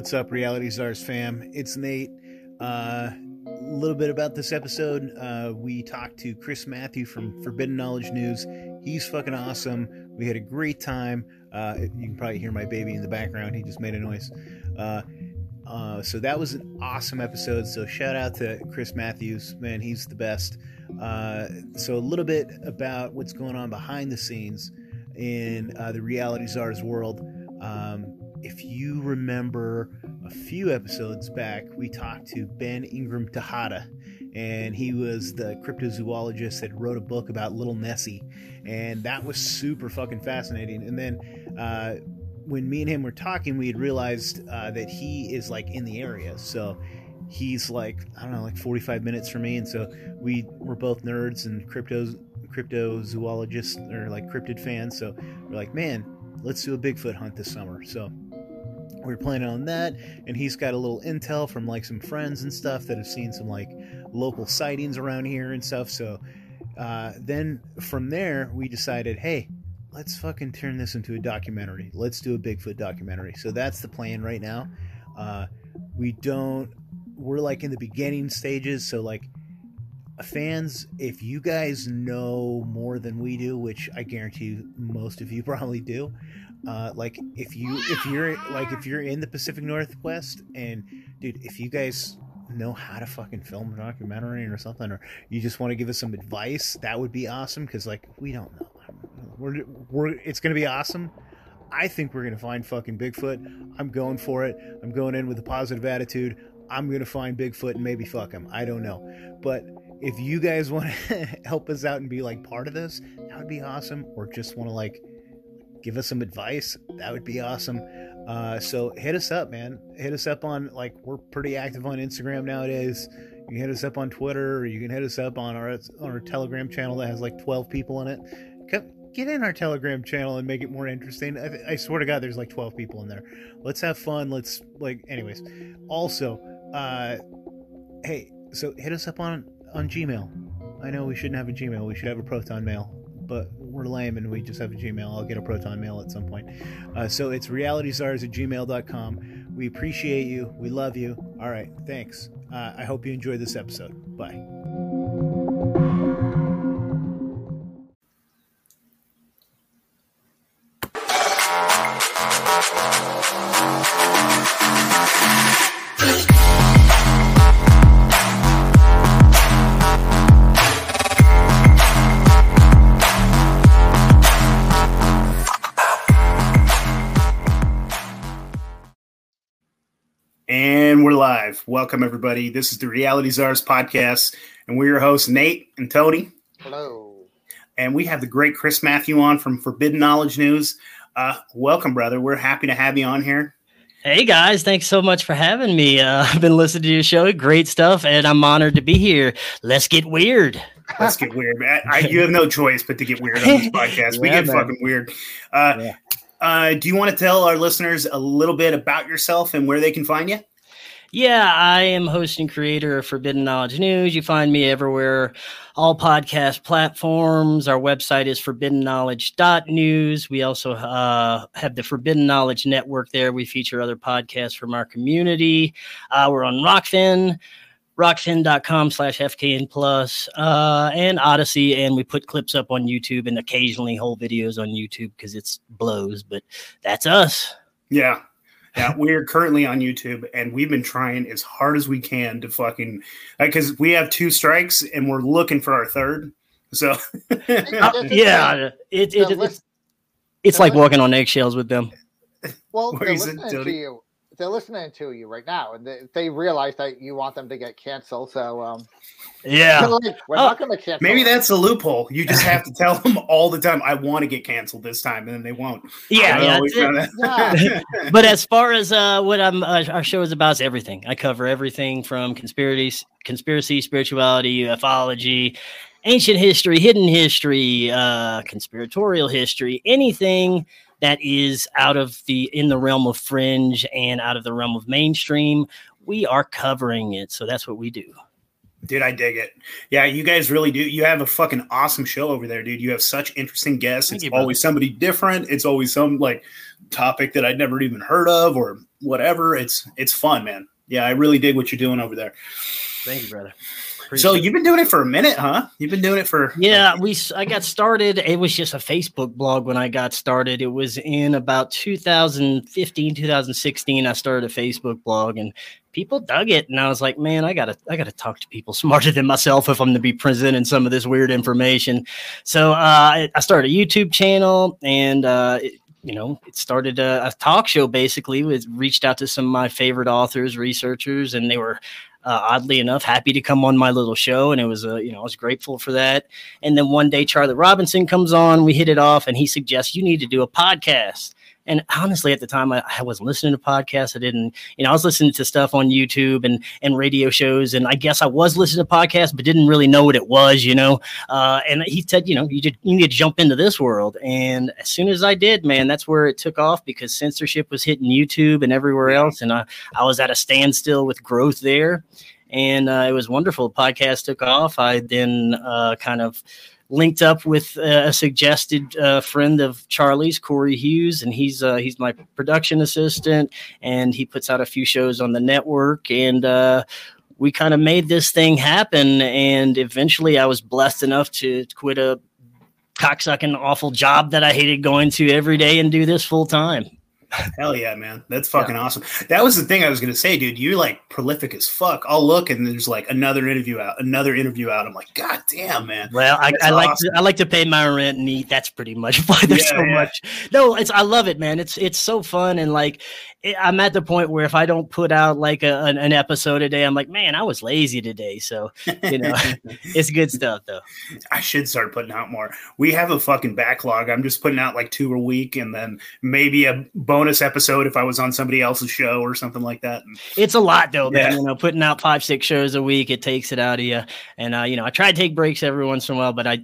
What's up, Reality Czars fam? It's Nate. Uh, a little bit about this episode. Uh, we talked to Chris Mathieu from Forbidden Knowledge News. He's fucking awesome. We had a great time. Uh, you can probably hear my baby in the background. He just made a noise. Uh, uh, so that was an awesome episode. So shout out to Chris Matthews, man, he's the best. Uh, so a little bit about what's going on behind the scenes in uh, the Reality Czars world. Um, if you remember a few episodes back, we talked to Ben Ingram Tejada, and he was the cryptozoologist that wrote a book about Little Nessie, and that was super fucking fascinating. And then uh, when me and him were talking, we had realized uh, that he is like in the area, so he's like I don't know, like 45 minutes from me, and so we were both nerds and cryptos cryptozoologists or like cryptid fans, so we're like, man, let's do a Bigfoot hunt this summer. So we are planning on that. And he's got a little intel from like some friends and stuff that have seen some like local sightings around here and stuff. So uh, then from there we decided hey let's fucking turn this into a documentary. Let's do a bigfoot documentary. So that's the plan right now. Uh, we don't we're like in the beginning stages. So like fans if you guys know more than we do which i guarantee most of you probably do uh, like if you if you're like if you're in the Pacific Northwest and dude, if you guys know how to fucking film a documentary or something, or you just want to give us some advice, that would be awesome. Because like we don't know, we're we're it's gonna be awesome. I think we're gonna find fucking Bigfoot. I'm going for it. I'm going in with a positive attitude. I'm gonna find Bigfoot and maybe fuck him. I don't know, but if you guys want to help us out and be like part of this, that would be awesome. Or just want to like give us some advice, that would be awesome. Uh, so hit us up, man. Hit us up on like we're pretty active on Instagram nowadays. You can hit us up on Twitter, or you can hit us up on our on our Telegram channel that has like twelve people in it. Come, get in our Telegram channel and make it more interesting. I, I, swear to God, there's like twelve people in there. Let's have fun. Let's like, anyways. Also, uh, hey, so hit us up on on Gmail. I know we shouldn't have a Gmail. We should have a Proton Mail but we're lame and we just have a Gmail. I'll get a Proton mail at some point. Uh, so it's realityczars at gmail.com. We appreciate you. We love you. All right. Thanks. Uh, I hope you enjoyed this episode. Bye. Welcome, everybody. This is the Reality Czars podcast, and we're your hosts, Nate and Tony. Hello. And we have the great Chris Mathieu on from Forbidden Knowledge News. Uh, welcome, brother. We're happy to have you on here. Hey guys, thanks so much for having me. Uh, I've been listening to your show, great stuff, and I'm honored to be here. Let's get weird. Let's get weird. I, I, you have no choice but to get weird on this podcast. yeah, we get man. fucking weird. Uh, yeah. uh, do you want to tell our listeners a little bit about yourself and where they can find you? Yeah, I am host and creator of Forbidden Knowledge News. You find me everywhere, all podcast platforms. Our website is forbiddenknowledge.news. We also uh, have the Forbidden Knowledge Network there. We feature other podcasts from our community. Uh, we're on Rokfin, rokfin.com slash FKN plus, uh, and Odysee And we put clips up on YouTube and occasionally whole videos on YouTube because it's blows, but that's us. Yeah, yeah, we're currently on YouTube and we've been trying as hard as we can to fucking because we have two strikes and we're looking for our third. So yeah, it, it, it's, it's like walking on eggshells with them. Well, they're listening to you. They're listening to you right now, and they, they realize that you want them to get canceled. So um, yeah, like, we're oh, not going to cancel. Maybe that's a loophole. You just have to tell them all the time, "I want to get canceled this time," and then they won't. Yeah, yeah, yeah. but as far as uh, what I'm, uh, our show is about is everything. I cover everything from conspiracy, conspiracy, spirituality, ufology, ancient history, hidden history, uh, conspiratorial history, anything that is out of the in the realm of fringe and out of the realm of mainstream. We are covering it, so that's what we do. Dude, I dig it. Yeah, you guys really do. You have a fucking awesome show over there, dude. You have such interesting guests. Thank it's you, always somebody different. It's always some like topic that I'd never even heard of or whatever. It's it's fun, man. Yeah, I really dig what you're doing over there. Thank you, brother. So you've been doing it for a minute, huh? You've been doing it for yeah. We I got started. It was just a Facebook blog when I got started. It was in about 2015, 2016. I started a Facebook blog, and people dug it. And I was like, man, I gotta I gotta talk to people smarter than myself if I'm to be presenting some of this weird information. So uh, I started a YouTube channel, and uh, it, you know, it started a, a, talk show basically. With reached out to some of my favorite authors, researchers, and they were uh, oddly enough, happy to come on my little show, and it was uh, you know I was grateful for that. And then one day Charlie Robinson comes on, we hit it off, and he suggests you need to do a podcast. And honestly, at the time, I, I, wasn't listening to podcasts. I didn't, you know, I was listening to stuff on YouTube and and radio shows, and I guess I was listening to podcasts, but didn't really know what it was, you know. Uh, and he said, you know, you did, you need to jump into this world. And as soon as I did, man, that's where it took off because censorship was hitting YouTube and everywhere else, and I I was at a standstill with growth there and uh, it was wonderful. The podcast took off. I then uh, kind of linked up with uh, a suggested uh, friend of Charlie's, Corey Hughes, and he's uh, he's my production assistant, and he puts out a few shows on the network, and uh, we kind of made this thing happen. And eventually, I was blessed enough to quit a cocksucking awful job that I hated going to every day and do this full time. Hell yeah, man. That's fucking yeah. awesome. That was the thing I was going to say, dude. You're like prolific as fuck. I'll look and there's like another interview out, another interview out. I'm like, God damn, man. Well, I, I like to, I like to pay my rent and eat. That's pretty much why there's yeah, so yeah. much. No, it's I love it, man. It's it's so fun and like I'm at the point where if I don't put out like a, an, an, episode a day, I'm like, man, I was lazy today. So, you know, it's good stuff though. I should start putting out more. We have a fucking backlog. I'm just putting out like two a week and then maybe a bonus episode if I was on somebody else's show or something like that. It's a lot though, man. You know, putting out five, six shows a week, it takes it out of you. And, uh, you know, I try to take breaks every once in a while, but I,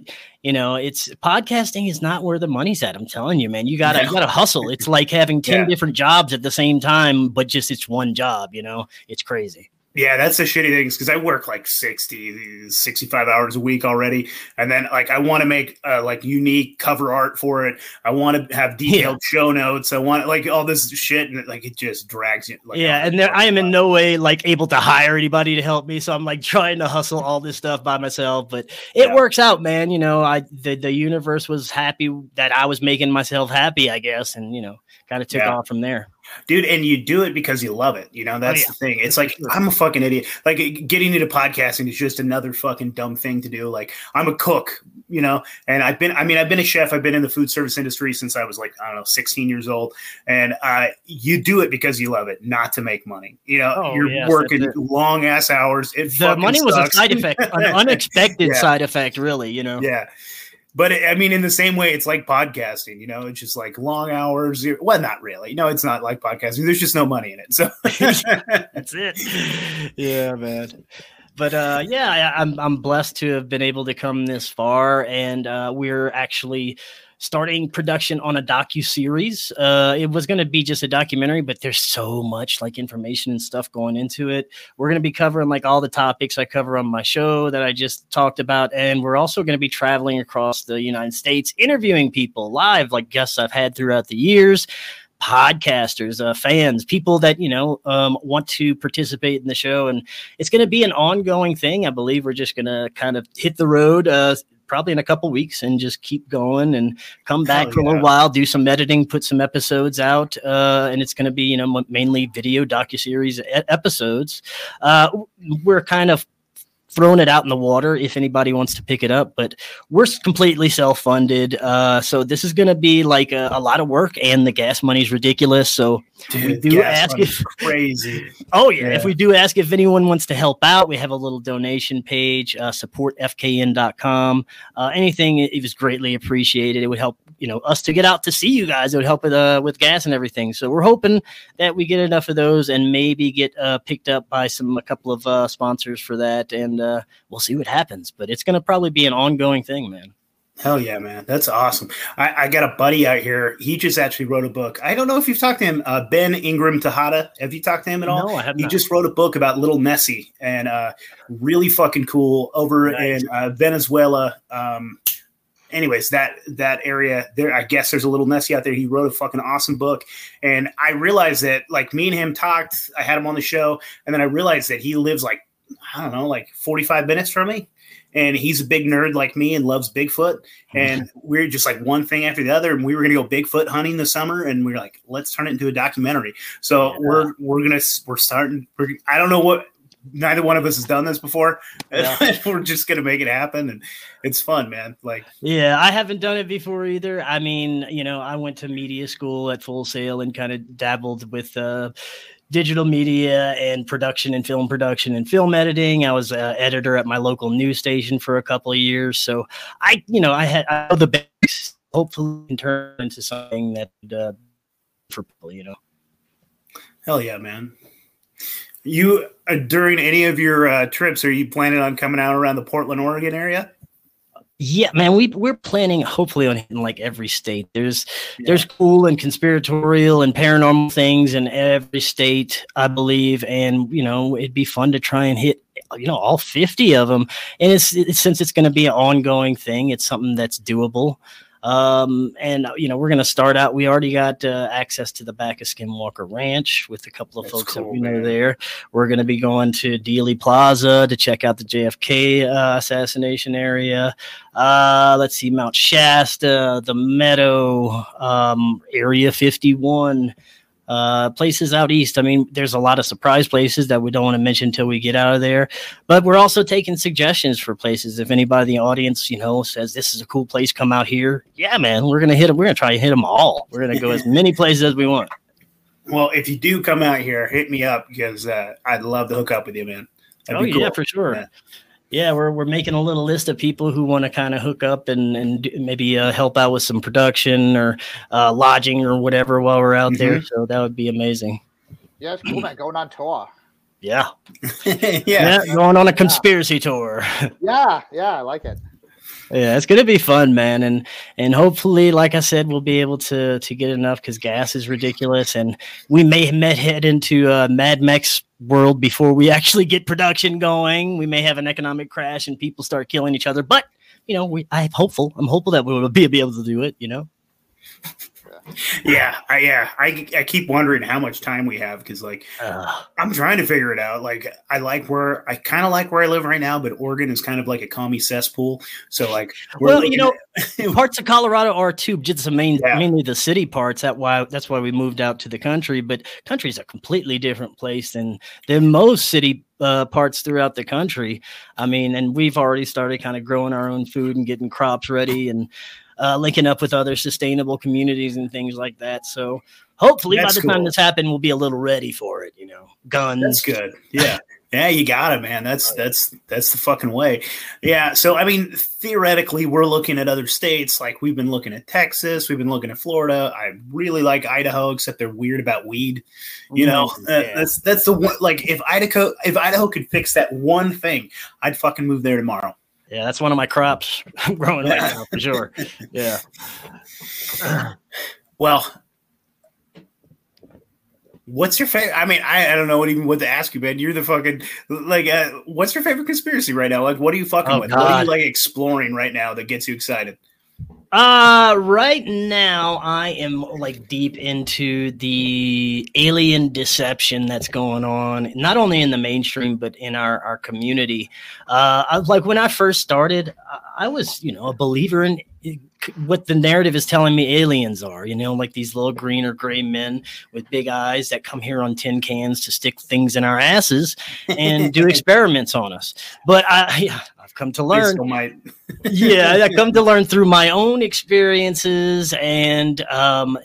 you know it's podcasting is not where the money's at i'm telling you man. You gotta you gotta hustle. It's like having 10 yeah. different jobs at the same time but just it's one job you know? It's crazy yeah, that's the shitty thing because I work like 60, 65 hours a week already. And then like I want to make uh, like unique cover art for it. I want to have detailed yeah. show notes. I want like all this shit and like it just drags you. Like, yeah, and there, I am in no way like able to hire anybody to help me. So I'm like trying to hustle all this stuff by myself, but it yeah. works out, man. You know, I the, the universe was happy that I was making myself happy, I guess. And you know, kind of took yeah. off from there dude and you do it because you love it you know that's oh, yeah. the thing. It's like i'm a fucking idiot. Like getting into podcasting is just another fucking dumb thing to do. Like i'm a cook you know and i've been i mean i've been a chef. I've been in the food service industry since i was like i don't know 16 years old. And uh, you do it because you love it not to make money. You know oh, you're yes, working long ass hours. It the money sucks. was a side effect an unexpected yeah. side effect really you know? Yeah but I mean, in the same way, it's like podcasting. You know, it's just like long hours. Well, not really. No, it's not like podcasting. There's just no money in it. So that's it. Yeah, man. But uh, yeah, I, I'm I'm blessed to have been able to come this far, and uh, we're actually starting production on a docu series. Uh, it was going to be just a documentary, but there's so much like information and stuff going into it. We're going to be covering like all the topics I cover on my show that I just talked about, and we're also going to be traveling across the United States, interviewing people live, like guests I've had throughout the years podcasters, uh, fans, people that you know um, want to participate in the show, and it's going to be an ongoing thing. I believe we're just going to kind of hit the road. Uh, probably in a couple weeks and just keep going and come back Hell for yeah. a little while, do some editing, put some episodes out, uh, and it's going to be you know mainly video docu series episodes. Uh, we're kind of throwing it out in the water if anybody wants to pick it up. But we're completely self funded. Uh, so this is going to be like a, a, lot of work, and the gas money is ridiculous. So Dude, we do ask if crazy. oh yeah, yeah, if we do ask if anyone wants to help out, we have a little donation page, uh, supportfkn.com. Uh, anything it was greatly appreciated. It would help you know us to get out to see you guys. It would help with uh, with gas and everything. So we're hoping that we get enough of those and maybe get uh, picked up by some a couple of uh, sponsors for that, and uh, we'll see what happens. But it's going to probably be an ongoing thing, man. Hell yeah, man. That's awesome. I, I, got a buddy out here. He just actually wrote a book. I don't know if you've talked to him, uh, Ben Ingram Tejada. Have you talked to him at all? No, I have. He not. just wrote a book about Little Nessie and uh, really fucking cool over nice. in uh, Venezuela. Um, anyways, that that area there, I guess there's a Little Nessie out there. He wrote a fucking awesome book. And I realized that, like, me and him talked. I had him on the show. And then I realized that he lives like, I don't know, like 45 minutes from me and he's a big nerd like me and loves Bigfoot. And we're just like one thing after the other. And we were going to go Bigfoot hunting this summer, and we are like, let's turn it into a documentary. So yeah. we're we're gonna we're starting. We're, I don't know what. Neither one of us has done this before. Yeah. we're just gonna make it happen, and it's fun, man. Like, yeah, I haven't done it before either. I mean, you know, I went to media school at Full Sail and kind of dabbled with. uh digital media and production and film production and film editing. I was an editor at my local news station for a couple of years. So I, you know, I had I know the basics. Hopefully, can turn into something that uh, for people, you know. Hell yeah, man! You uh, during any of your uh, trips, are you planning on coming out around the Portland, Oregon area? Yeah, man, we we're planning hopefully on hitting like every state. There's yeah. there's cool and conspiratorial and paranormal things in every state, I believe, and you know it'd be fun to try and hit you know all 50 of them. And it's, it's since it's going to be an ongoing thing, it's something that's doable. Um, and you know, we're going to start out. We already got uh, access to the back of Skinwalker Ranch with a couple of That's folks cool, that we know man. there. We're going to be going to Dealey Plaza to check out the JFK uh, assassination area. Uh, let's see, Mount Shasta, the Meadow, um, Area 51 uh, places out east. I mean, there's a lot of surprise places that we don't want to mention until we get out of there. But we're also taking suggestions for places. If anybody in the audience, you know, says this is a cool place, come out here. Yeah, man, we're gonna hit them. We're gonna try to hit them all. We're gonna go as many places as we want. Well, if you do come out here, hit me up because uh, I'd love to hook up with you, man. That'd oh cool. yeah, for sure. Yeah yeah, we're we're making a little list of people who want to kind of hook up and and maybe uh, help out with some production or uh, lodging or whatever while we're out mm-hmm. there. So that would be amazing. Yeah, it's cool, man. Going on tour. Yeah. yeah. yeah, going on a conspiracy yeah. tour. yeah, yeah, I like it. Yeah, it's gonna be fun, man, and and hopefully, like I said, we'll be able to to get enough because gas is ridiculous, and we may met head into uh, Mad Max world before we actually get production going. We may have an economic crash and people start killing each other, but you know, we I'm hopeful. I'm hopeful that we'll be, be able to do it. You know yeah, I, yeah. I, I keep wondering how much time we have because, like, uh, I'm trying to figure it out. Like, I like where I kind of like where I live right now, but Oregon is kind of like a commie cesspool. So, like, well, you know, at- parts of Colorado are too, just the main, yeah. mainly the city parts. That why that's why we moved out to the country. But country is a completely different place than than most city uh, parts throughout the country. I mean, and we've already started kind of growing our own food and getting crops ready and uh, linking up with other sustainable communities and things like that. So hopefully That's by the cool. time this happened, we'll be a little ready for it. You know, guns. That's good. Yeah. Yeah, you got it, man. That's that's that's the fucking way. Yeah. So I mean, theoretically, we're looking at other states. Like we've been looking at Texas, we've been looking at Florida. I really like Idaho, except they're weird about weed. You know, mm, yeah. that's that's the one. Like if Idaho if Idaho could fix that one thing, I'd fucking move there tomorrow. Yeah, that's one of my crops I'm growing right now for sure. Yeah. Well, what's your favorite? I mean, I, I don't know what even what to ask you, man. You're the fucking like. Uh, what's your favorite conspiracy right now? Like, what are you fucking oh, with? God. What are you like exploring right now that gets you excited? Uh right now I am like deep into the alien deception that's going on not only in the mainstream but in our our community. Uh I, like when I first started I, I was, you know, a believer in what the narrative is telling me aliens are, you know, like these little green or gray men with big eyes that come here on tin cans to stick things in our asses and do experiments on us. But I, I've come to learn. yeah, I come to learn through my own experiences and um,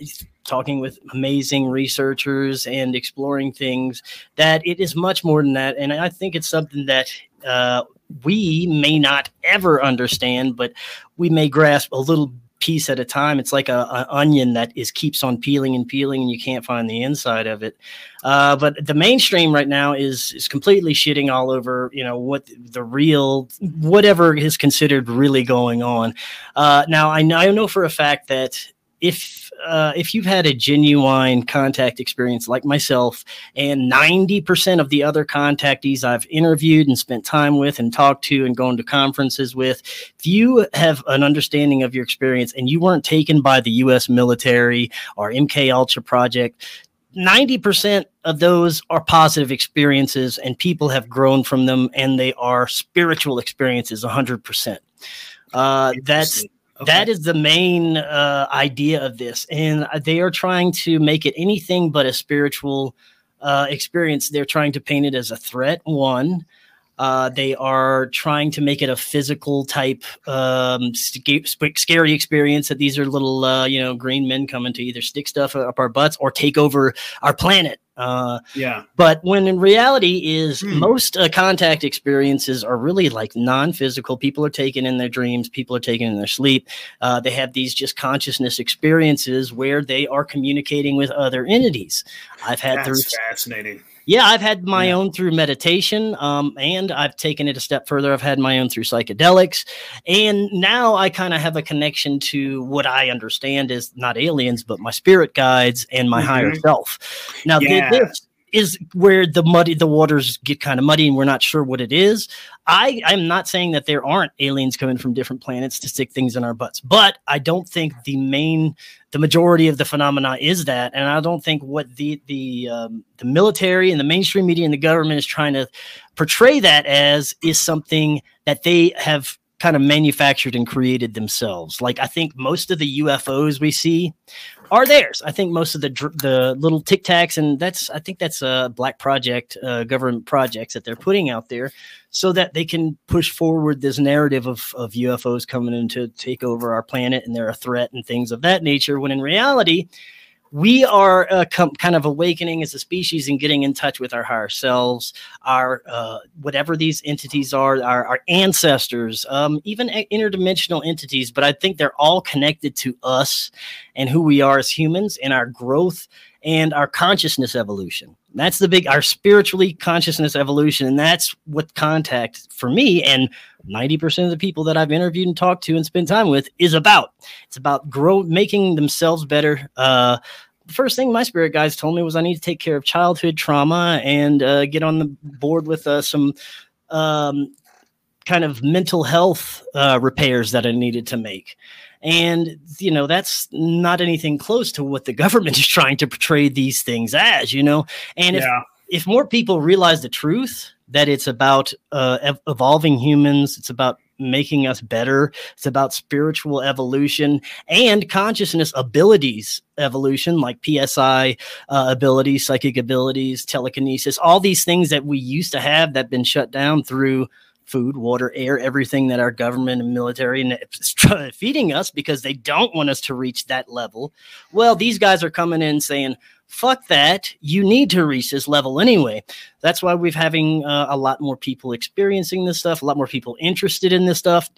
talking with amazing researchers and exploring things that it is much more than that. And I think it's something that uh, we may not ever understand, but we may grasp a little piece at a time. It's like a, a, onion that is keeps on peeling and peeling, and you can't find the inside of it. Uh, but the mainstream right now is is completely shitting all over. You know what the real whatever is considered really going on. Uh, now I know, I know for a fact that if uh, if you've had a genuine contact experience like myself, and 90% of the other contactees I've interviewed and spent time with and talked to and gone to conferences with, if you have an understanding of your experience and you weren't taken by the US military or MK Ultra project, 90% of those are positive experiences and people have grown from them and they are spiritual experiences 100%. Uh, that's Okay. That is the main uh, idea of this, and they are trying to make it anything but a spiritual uh, experience. They're trying to paint it as a threat. One, uh, they are trying to make it a physical type um, scary experience. That these are little, uh, you know, green men coming to either stick stuff up our butts or take over our planet. Uh, yeah. But when in reality is mm. most uh, contact experiences are really like non-physical. People are taken in their dreams. People are taken in their sleep. Uh, they have these just consciousness experiences where they are communicating with other entities. I've had That's through fascinating. Yeah, I've had my yeah. own through meditation, um, and I've taken it a step further. I've had my own through psychedelics, and now I kind of have a connection to what I understand is not aliens, but my spirit guides and my mm-hmm. higher self. Now, yeah. this is where the muddy the waters get kind of muddy and we're not sure what it is. I I'm not saying that there aren't aliens coming from different planets to stick things in our butts, but I don't think the main the majority of the phenomena is that, and I don't think what the the um, the military and the mainstream media and the government is trying to portray that as is something that they have kind of manufactured and created themselves. Like I think most of the UFOs we see are theirs. I think most of the the little tic tacs, and that's I think that's a black project, uh, government projects that they're putting out there, so that they can push forward this narrative of of UFOs coming in to take over our planet and they're a threat and things of that nature. When in reality, we are uh, com- kind of awakening as a species and getting in touch with our higher selves, our uh, whatever these entities are, our, our ancestors, um, even interdimensional entities. But I think they're all connected to us and who we are as humans and our growth and our consciousness evolution. That's the big, our spiritually consciousness evolution. And that's what contact for me and 90% of the people that I've interviewed and talked to and spent time with is about. It's about grow, making themselves better. Uh, the first thing my spirit guides told me was I need to take care of childhood trauma and uh, get on the board with uh, some um, kind of mental health uh, repairs that I needed to make. And, you know, that's not anything close to what the government is trying to portray these things as, you know? And if, yeah. if more people realize the truth that it's about uh, ev- evolving humans, it's about making us better, it's about spiritual evolution and consciousness abilities evolution, like PSI uh, abilities, psychic abilities, telekinesis, all these things that we used to have that been shut down through food, water, air, everything that our government and military is feeding us because they don't want us to reach that level. Well, these guys are coming in saying, fuck that. You need to reach this level anyway. That's why we're having uh, a lot more people experiencing this stuff, a lot more people interested in this stuff.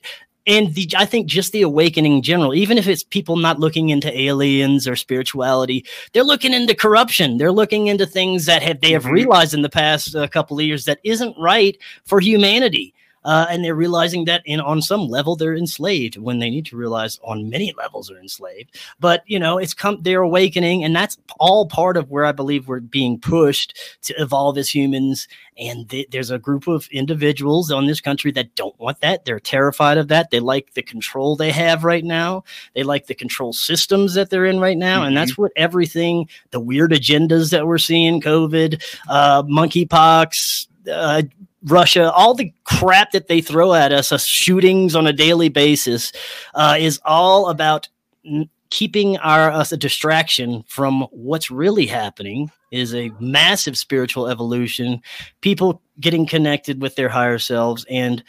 And the, I think just the awakening in general, even if it's people not looking into aliens or spirituality, they're looking into corruption. They're looking into things that have they have mm-hmm. realized in the past uh, couple of years that isn't right for humanity uh, and they're realizing that in on some level they're enslaved when they need to realize on many levels are enslaved. But you know, it's come they're awakening, and that's all part of where I believe we're being pushed to evolve as humans. And th- there's a group of individuals on this country that don't want that. They're terrified of that. They like the control they have right now. They like the control systems that they're in right now, mm-hmm. and that's mm-hmm. what everything the weird agendas that we're seeing, COVID, uh, monkeypox. Uh, Russia, all the crap that they throw at us, shootings on a daily basis, uh, is all about n- keeping our us a distraction from what's really happening. Is a massive spiritual evolution, people getting connected with their higher selves and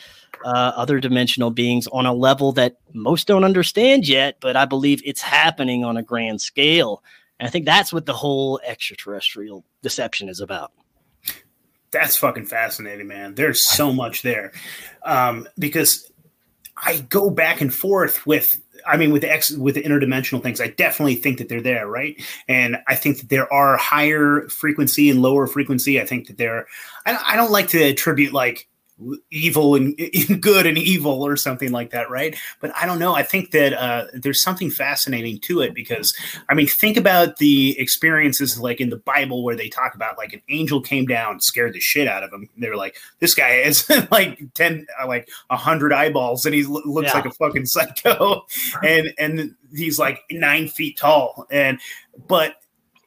uh, other dimensional beings on a level that most don't understand yet, but I believe it's happening on a grand scale. And I think that's what the whole extraterrestrial deception is about that's fucking fascinating, man. There's so much there. Um, because I go back and forth with I mean, with the X, with the interdimensional things, I definitely think that they're there, right? And I think that there are higher frequency and lower frequency. I think that there. I, I don't like to attribute like evil and, good and evil or something like that right? But i don't know. I think that uh, there's something fascinating to it because i mean think about the experiences like in the bible where they talk about like an angel came down scared the shit out of him. They were like this guy has like 10 uh, like 100 eyeballs and he looks yeah. like a fucking psycho. And and he's like nine feet tall. And but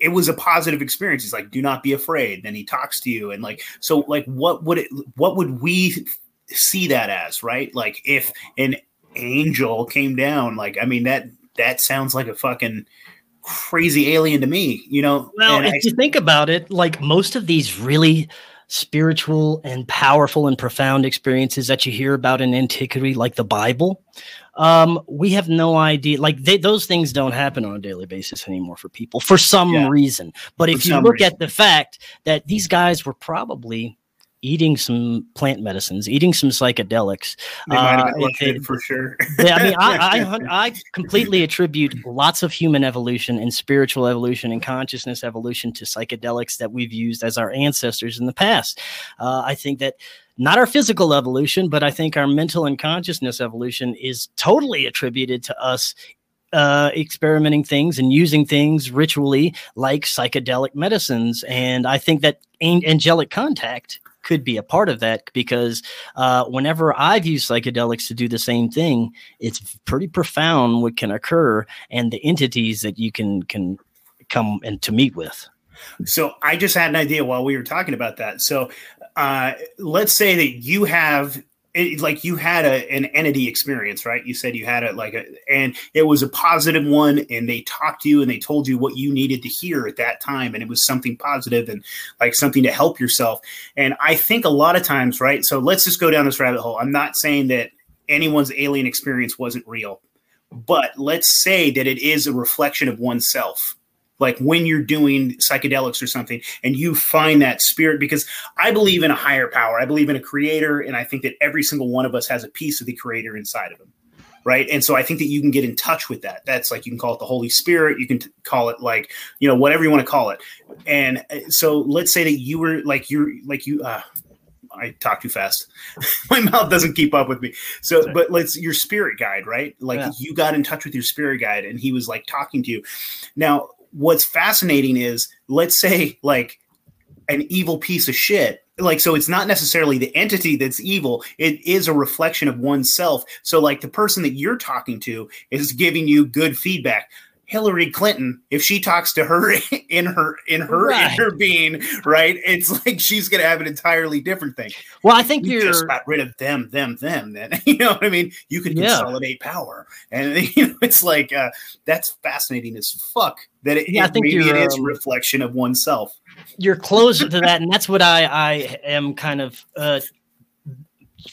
it was a positive experience. He's like, do not be afraid. Then he talks to you. And like, so like, what would it, what would we see that as, right? Like if an angel came down, like, I mean, that, that sounds like a fucking crazy alien to me, you know? Well, if I, you think about it, like most of these really spiritual and powerful and profound experiences that you hear about in antiquity, like the Bible, um, we have no idea. Like they, those things don't happen on a daily basis anymore for people for some yeah. reason. But for if you look reason. at the fact that these guys were probably eating some plant medicines, eating some psychedelics. They might have been uh, for sure. I mean, I, I, I completely attribute lots of human evolution and spiritual evolution and consciousness evolution to psychedelics that we've used as our ancestors in the past. Uh, I think that not our physical evolution, but I think our mental and consciousness evolution is totally attributed to us uh, experimenting things and using things ritually like psychedelic medicines. And I think that angelic contact could be a part of that because uh, whenever I've used psychedelics to do the same thing, it's pretty profound what can occur and the entities that you can can come and to meet with. So I just had an idea while we were talking about that. So uh, let's say that you have it, like you had a, an entity experience, right? You said you had it like a, and it was a positive one, and they talked to you and they told you what you needed to hear at that time, and it was something positive and like something to help yourself. And I think a lot of times, right? So let's just go down this rabbit hole. I'm not saying that anyone's alien experience wasn't real, but let's say that it is a reflection of oneself like when you're doing psychedelics or something and you find that spirit because i believe in a higher power i believe in a creator and i think that every single one of us has a piece of the creator inside of him right and so i think that you can get in touch with that that's like you can call it the holy spirit you can t- call it like you know whatever you want to call it and uh, so let's say that you were like you're like you uh I talk too fast. My mouth doesn't keep up with me. So, Sorry. but let's your spirit guide, right? Like yeah. you got in touch with your spirit guide and he was like talking to you. Now, what's fascinating is let's say like an evil piece of shit. Like so it's not necessarily the entity that's evil. It is a reflection of oneself. So like the person that you're talking to is giving you good feedback Hillary Clinton, if she talks to her in her in her right. inner being, right? It's like she's gonna have an entirely different thing. Well, I think you just got rid of them, them, them. Then you know what I mean. You can yeah. consolidate power, and you know it's like uh, that's fascinating as fuck. That it, yeah, it, I think maybe it is um, a reflection of oneself. You're closer to that, and that's what I I am kind of uh,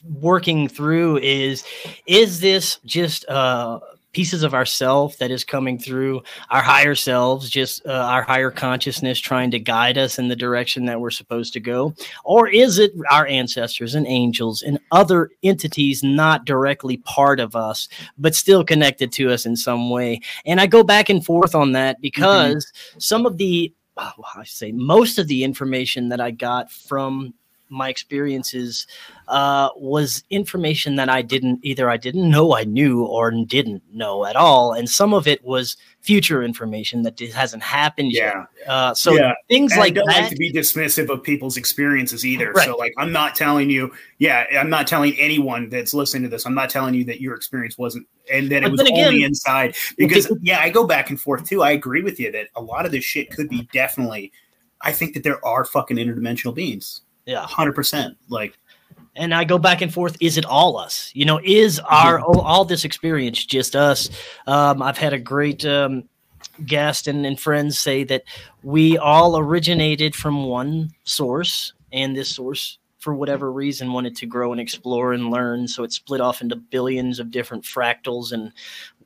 working through. Is is this just uh pieces of ourself that is coming through our higher selves, just uh, our higher consciousness trying to guide us in the direction that we're supposed to go? Or is it our ancestors and angels and other entities not directly part of us, but still connected to us in some way? And I go back and forth on that mm-hmm. because mm-hmm. some of the oh, I say most of the information that I got from my experiences uh, was information that I didn't either I didn't know I knew or didn't know at all, and some of it was future information that hasn't happened yeah. yet. Uh, so yeah. things and like I don't that. like to be dismissive of people's experiences either. Right. So like I'm not telling you, yeah, I'm not telling anyone that's listening to this. I'm not telling you that your experience wasn't and that it was again, only inside because yeah, I go back and forth too. I agree with you that a lot of this shit could be definitely. I think that there are fucking interdimensional beings. Yeah. 100%. Like, and I go back and forth. Is it all us? You know, is our all, all this experience just us? Um, I've had a great um, guest and, and friends say that we all originated from one source, and this source, for whatever reason, wanted to grow and explore and learn. So it split off into billions of different fractals and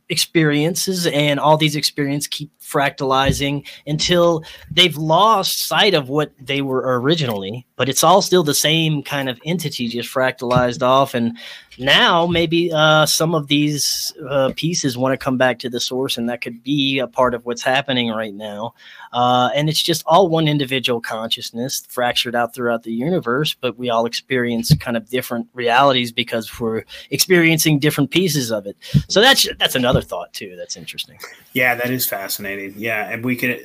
experiences and all these experiences keep fractalizing until they've lost sight of what they were originally but it's all still the same kind of entity, just fractalized off. And now maybe uh, some of these uh, pieces want to come back to the source, and that could be a part of what's happening right now. Uh, and it's just all one individual consciousness fractured out throughout the universe, but we all experience kind of different realities because we're experiencing different pieces of it. So that's that's another thought too. That's interesting. Yeah, that is fascinating. Yeah, and we can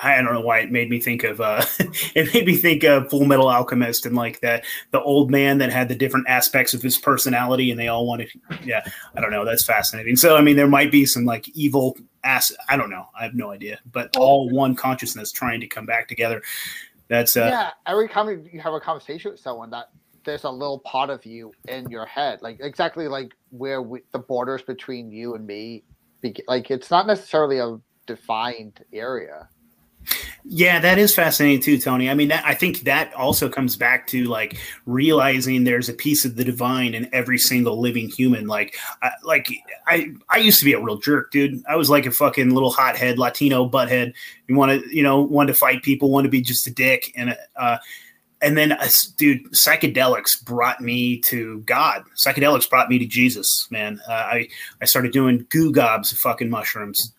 I don't know why it made me think of uh, it made me think of Full Metal Alchemist and like that the old man that had the different aspects of his personality and they all wanted yeah I don't know that's fascinating. So I mean there might be some like evil ass I don't know I have no idea but all one consciousness trying to come back together. That's uh, yeah every time you have a conversation with someone that there's a little part of you in your head like exactly like where we, the borders between you and me like it's not necessarily a defined area yeah, that is fascinating too, Tony. I mean, that, I think that also comes back to like realizing there's a piece of the divine in every single living human. Like, I, like I, I used to be a real jerk, dude. I was like a fucking little hothead, Latino butthead. You want to, you know, want to fight people, want to be just a dick, and uh, and then, uh, dude, psychedelics brought me to God. Psychedelics brought me to Jesus, man. Uh, I I started doing goo gobs of fucking mushrooms,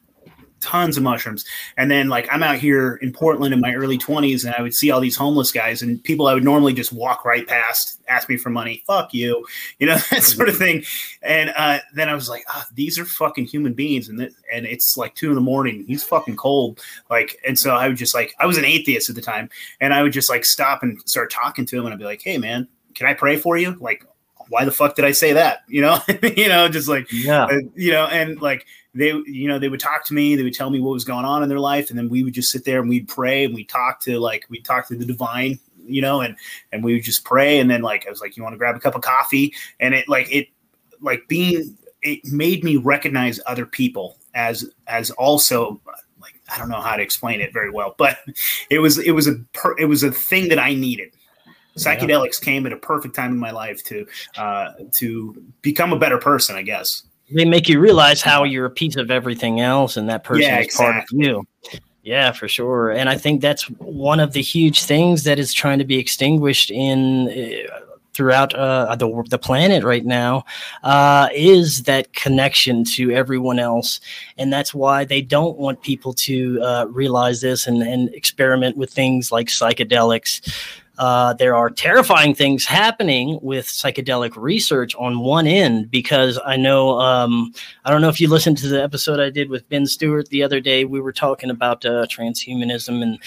tons of mushrooms. And then like I'm out here in Portland in my early 20s and I would see all these homeless guys and people I would normally just walk right past, ask me for money, fuck you, you know, that sort of thing. And uh, then I was like, oh, these are fucking human beings. And, th- and it's like two in the morning. He's fucking cold. Like, and so I would just like, I was an atheist at the time and I would just like stop and start talking to him and I'd be like, hey man, can I pray for you? Like, why the fuck did I say that? You know, you know, just like, yeah, uh, you know, and like, they you know they would talk to me they would tell me what was going on in their life and then we would just sit there and we'd pray and we'd talk to like we'd talk to the divine you know and and we would just pray. And then like i was like you want to grab a cup of coffee? And it like it like being it made me recognize other people as as also like i don't know how to explain it very well but it was it was a per, it was a thing that i needed. Psychedelics yeah. came at a perfect time in my life to uh to become a better person i guess they make you realize how you're a piece of everything else and that person yeah, is exactly. part of you. Yeah, for sure. And I think that's one of the huge things that is trying to be extinguished in uh, throughout uh, the, the planet right now uh, is that connection to everyone else. And that's why they don't want people to uh, realize this and, and experiment with things like psychedelics uh, there are terrifying things happening with psychedelic research on one end because I know um, I don't know if you listened to the episode I did with Ben Stewart the other day. We were talking about uh, transhumanism and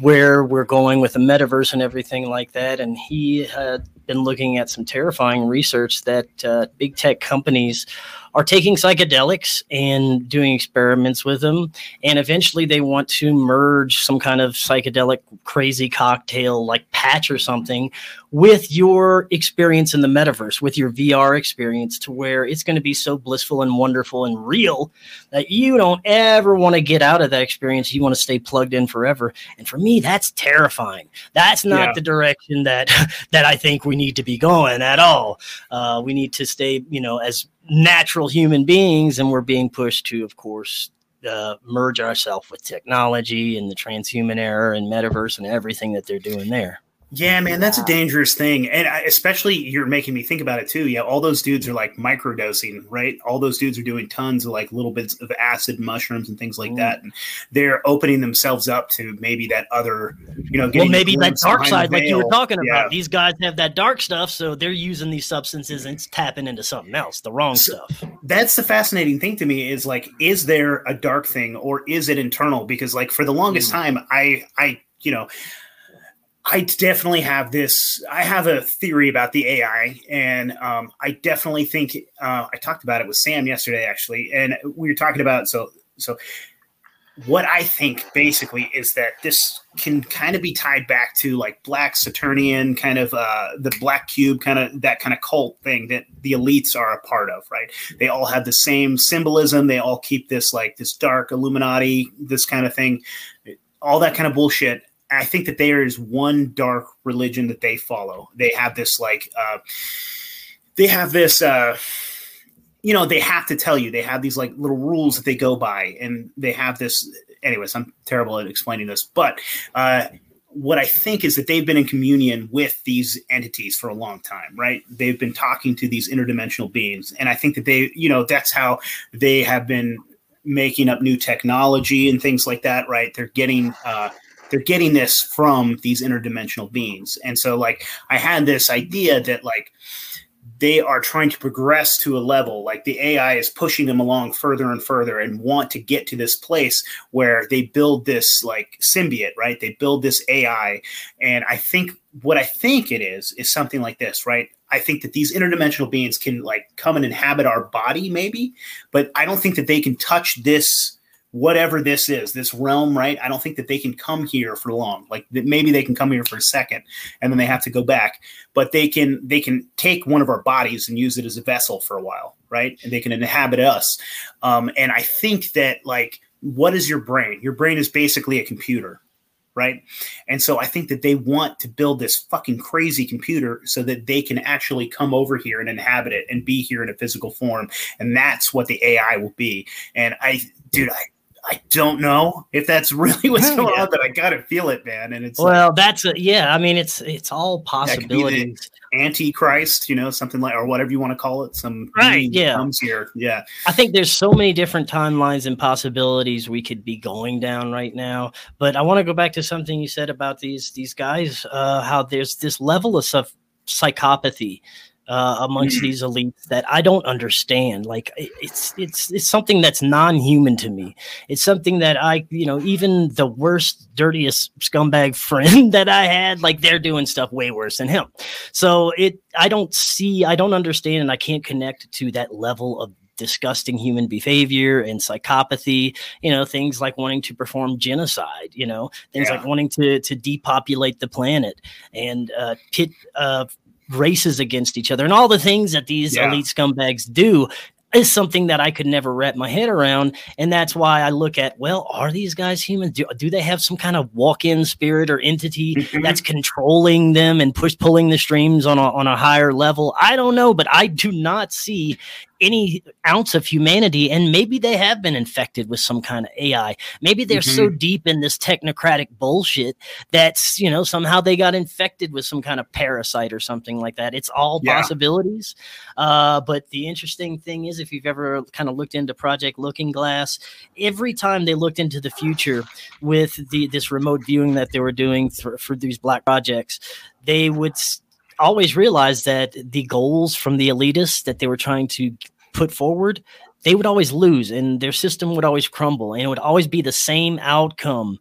where we're going with the metaverse and everything like that. And he had been looking at some terrifying research that uh, big tech companies are taking psychedelics and doing experiments with them. And eventually they want to merge some kind of psychedelic crazy cocktail like patch or something with your experience in the metaverse, with your VR experience to where it's going to be so blissful and wonderful and real that you don't ever want to get out of that experience. You want to stay plugged in forever. And for me, that's terrifying. That's not yeah. the direction that that I think we need to be going at all. Uh, we need to stay, you know, as natural human beings, and we're being pushed to, of course, uh, merge ourselves with technology and the transhuman era and metaverse and everything that they're doing there. Yeah, man, that's a dangerous thing, and I, especially you're making me think about it too. Yeah, all those dudes are like microdosing, right? All those dudes are doing tons of like little bits of acid, mushrooms, and things like mm. that, and they're opening themselves up to maybe that other, you know, well, maybe that dark side, like you were talking about. Yeah. These guys have that dark stuff, so they're using these substances and it's tapping into something else, the wrong so, stuff. That's the fascinating thing to me is like, is there a dark thing or is it internal? Because like for the longest mm. time, I, I, you know. I definitely have this. I have a theory about the AI, and um, I definitely think uh, I talked about it with Sam yesterday, actually, and we were talking about so so. What I think basically is that this can kind of be tied back to like Black Saturnian kind of uh, the Black Cube kind of that kind of cult thing that the elites are a part of, right? They all have the same symbolism. They all keep this like this dark Illuminati, this kind of thing, all that kind of bullshit I think that there is one dark religion that they follow. They have this like uh, they have this uh, you know they have to tell you they have these like little rules that they go by and they have this anyways i'm terrible at explaining this but uh, what I think is that they've been in communion with these entities for a long time, right? They've been talking to these interdimensional beings. And I think that they, you know, that's how they have been making up new technology and things like that, right? They're getting, uh, they're getting this from these interdimensional beings. And so, like, I had this idea that, like, they are trying to progress to a level like the AI is pushing them along further and further and want to get to this place where they build this like symbiote, right? They build this AI. And I think what I think it is is something like this, right? I think that these interdimensional beings can like come and inhabit our body, maybe, but I don't think that they can touch this whatever this is, this realm, right? I don't think that they can come here for long. Like maybe they can come here for a second and then they have to go back, but they can they can take one of our bodies and use it as a vessel for a while, right? And they can inhabit us. Um, and I think that like, what is your brain? Your brain is basically a computer, right? And so I think that they want to build this fucking crazy computer so that they can actually come over here and inhabit it and be here in a physical form. And that's what the AI will be. And I, dude, I, I don't know if that's really what's going yeah. on, but I gotta feel it, man. And it's well, like, that's a, yeah. I mean, it's it's all possibilities. Antichrist, you know, something like or whatever you want to call it. Some right, yeah, comes here. Yeah, I think there's so many different timelines and possibilities we could be going down right now. But I want to go back to something you said about these these guys. Uh, how there's this level of psychopathy uh, amongst mm-hmm. these elites that I don't understand. Like it's it's it's something that's non-human to me. It's something that I, you know, even the worst, dirtiest scumbag friend that I had, like they're doing stuff way worse than him. So it, I don't see, I don't understand, and I can't connect to that level of disgusting human behavior and psychopathy you know things like wanting to perform genocide you know things yeah. like wanting to to depopulate the planet and uh, pit uh, races against each other and all the things that these yeah. elite scumbags do is something that I could never wrap my head around. And that's why I look at, well, are these guys human? Do, do they have some kind of walk-in spirit or entity mm-hmm. that's controlling them and push pulling the streams on a, on a higher level? I don't know, but I do not see any ounce of humanity and maybe they have been infected with some kind of ai maybe they're mm-hmm. so deep in this technocratic bullshit that's you know somehow they got infected with some kind of parasite or something like that it's all yeah. possibilities uh, but the interesting thing is if you've ever kind of looked into project looking glass every time they looked into the future with the this remote viewing that they were doing for, for these black projects they would always realized that the goals from the elitists that they were trying to put forward, they would always lose and their system would always crumble and it would always be the same outcome.